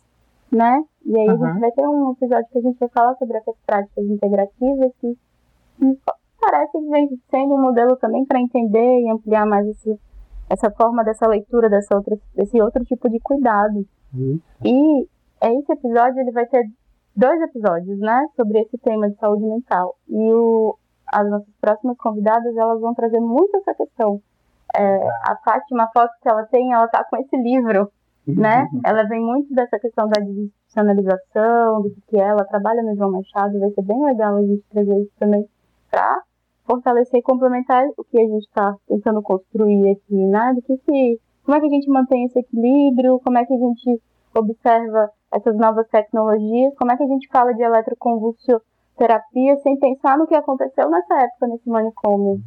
B: né? E aí a
D: Uhum.
B: gente vai ter um episódio que a gente vai falar sobre essas práticas integrativas que, que parece que vem sendo um modelo também para entender e ampliar mais esse, essa forma dessa leitura, dessa outra, desse outro tipo de cuidado.
D: Isso.
B: E esse episódio ele vai ter dois episódios, né, sobre esse tema de saúde mental. E o, as nossas próximas convidadas elas vão trazer muito essa questão. É, a Fátima, a foto que ela tem, ela tá com esse livro, né? Ela vem muito dessa questão da institucionalização, do que é. ela trabalha no João Machado. Vai ser bem legal a gente trazer isso também para fortalecer e complementar o que a gente está tentando construir aqui, né? Do que que, como é que a gente mantém esse equilíbrio? Como é que a gente observa essas novas tecnologias? Como é que a gente fala de eletroconvulsioterapia sem pensar no que aconteceu nessa época nesse manicômio?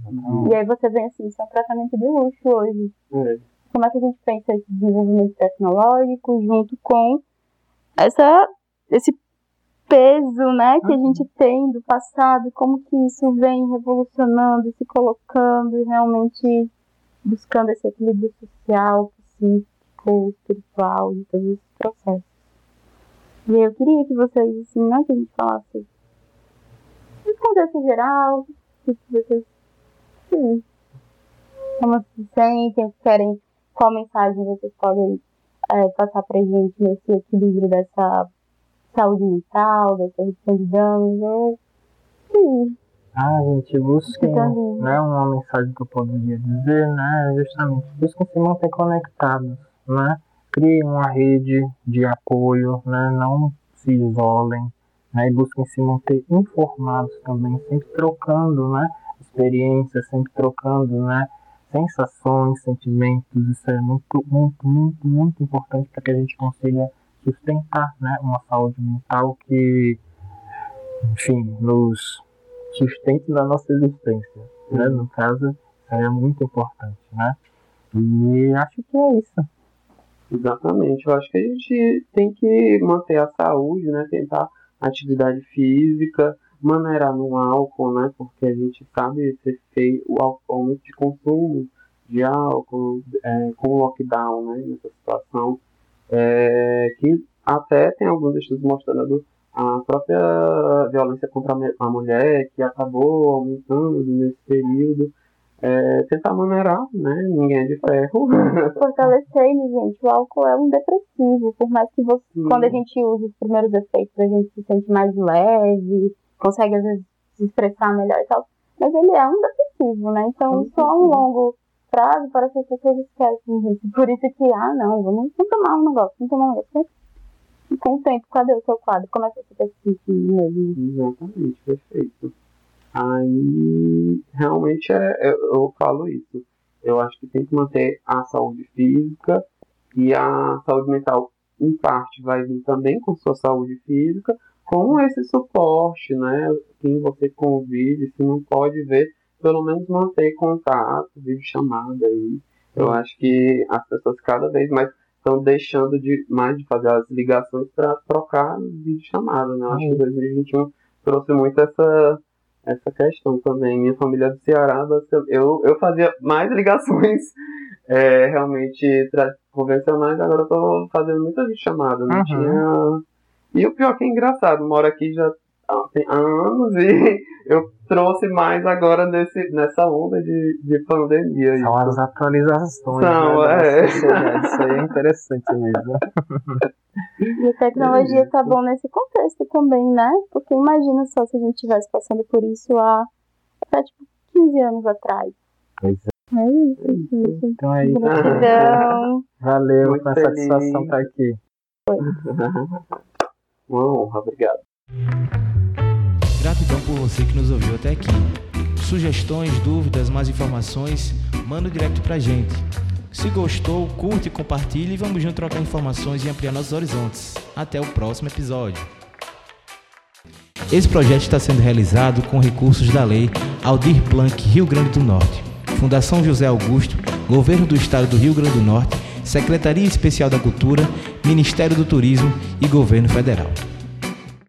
B: E aí você vem assim, isso é um tratamento de luxo hoje.
C: É.
B: Como é que a gente pensa esse desenvolvimento tecnológico junto com essa, esse peso, né, que a gente tem do passado, como que isso vem revolucionando, se colocando e realmente buscando esse equilíbrio social, psíquico, espiritual, de todos esses processos. E eu queria que vocês, assim, né, que a gente falasse de contexto geral, que vocês, sim, como se sentem, querem, qual mensagem vocês podem é, passar pra gente nesse equilíbrio dessa saúde mental, dessa redução de danos, ou sim,
D: Ah, gente, busquem, né, uma mensagem que eu poderia dizer, né, justamente, busquem se manter conectados, né, criem uma rede de apoio, né, não se isolem, né, e busquem se manter informados também, sempre trocando, né, experiências, sempre trocando, né, sensações, sentimentos, isso é muito, muito, muito, muito importante para que a gente consiga sustentar, né, uma saúde mental que, enfim, nos sustente da nossa existência, né? No caso, é muito importante, né? E acho que é isso.
C: Exatamente. Eu acho que a gente tem que manter a saúde, né? Tentar atividade física, maneirar no álcool, né? Porque a gente sabe esse efeito, o aumento de consumo de álcool é, com o lockdown, né? Nessa situação. É, que até tem alguns estudos mostrando a própria violência contra a mulher, que acabou aumentando nesse período. É, tentar maneirar, né? Ninguém é de ferro. [laughs]
B: fortalecendo, gente, o álcool é um depressivo, por mais que você, quando a gente usa os primeiros efeitos, a gente se sente mais leve, consegue às vezes se expressar melhor e tal, mas ele é um depressivo, né? Então,
C: Sim,
B: só a um longo prazo parece que as pessoas esquecem. Por isso que, ah, não, vamos, vamos tomar um negócio, vamos tomar um negócio. E com o tempo, cadê o seu quadro? Como é que você está se sentindo mesmo?
C: Exatamente, perfeito. Aí, realmente, é, eu, eu falo isso. Eu acho que tem que manter a saúde física e a saúde mental, em parte, vai vir também com sua saúde física, com esse suporte, né? Quem você convive, se não pode ver, pelo menos manter contato, vídeo chamada aí. Eu acho que as pessoas cada vez mais estão deixando de mais de fazer as ligações para trocar vídeo chamada, né? Eu acho que 2021 trouxe muito essa essa questão também. Minha família é do Ceará, eu, eu fazia mais [laughs] ligações é, realmente convencionais, agora eu tô fazendo muita chamada, não uhum. tinha. E o pior que é engraçado, moro aqui já tem anos e [laughs] eu trouxe mais agora nesse, nessa onda de, de pandemia.
D: São as atualizações São, né, é. Isso aí é interessante mesmo.
B: E a tecnologia tá bom nesse contexto também, né? Porque imagina só se a gente estivesse passando por isso há até tipo 15 anos atrás.
D: Pois
B: é. É isso, é
D: isso. Então é isso. Gratidão. Valeu, Muito uma feliz. satisfação estar aqui. [laughs]
C: Uma honra, obrigado.
E: Gratidão por você que nos ouviu até aqui. Sugestões, dúvidas, mais informações, manda direto pra gente. Se gostou, curte, compartilhe e vamos junto trocar informações e ampliar nossos horizontes. Até o próximo episódio. Esse projeto está sendo realizado com recursos da Lei Aldir Blanc Rio Grande do Norte, Fundação José Augusto, Governo do Estado do Rio Grande do Norte, Secretaria Especial da Cultura, Ministério do Turismo e Governo Federal.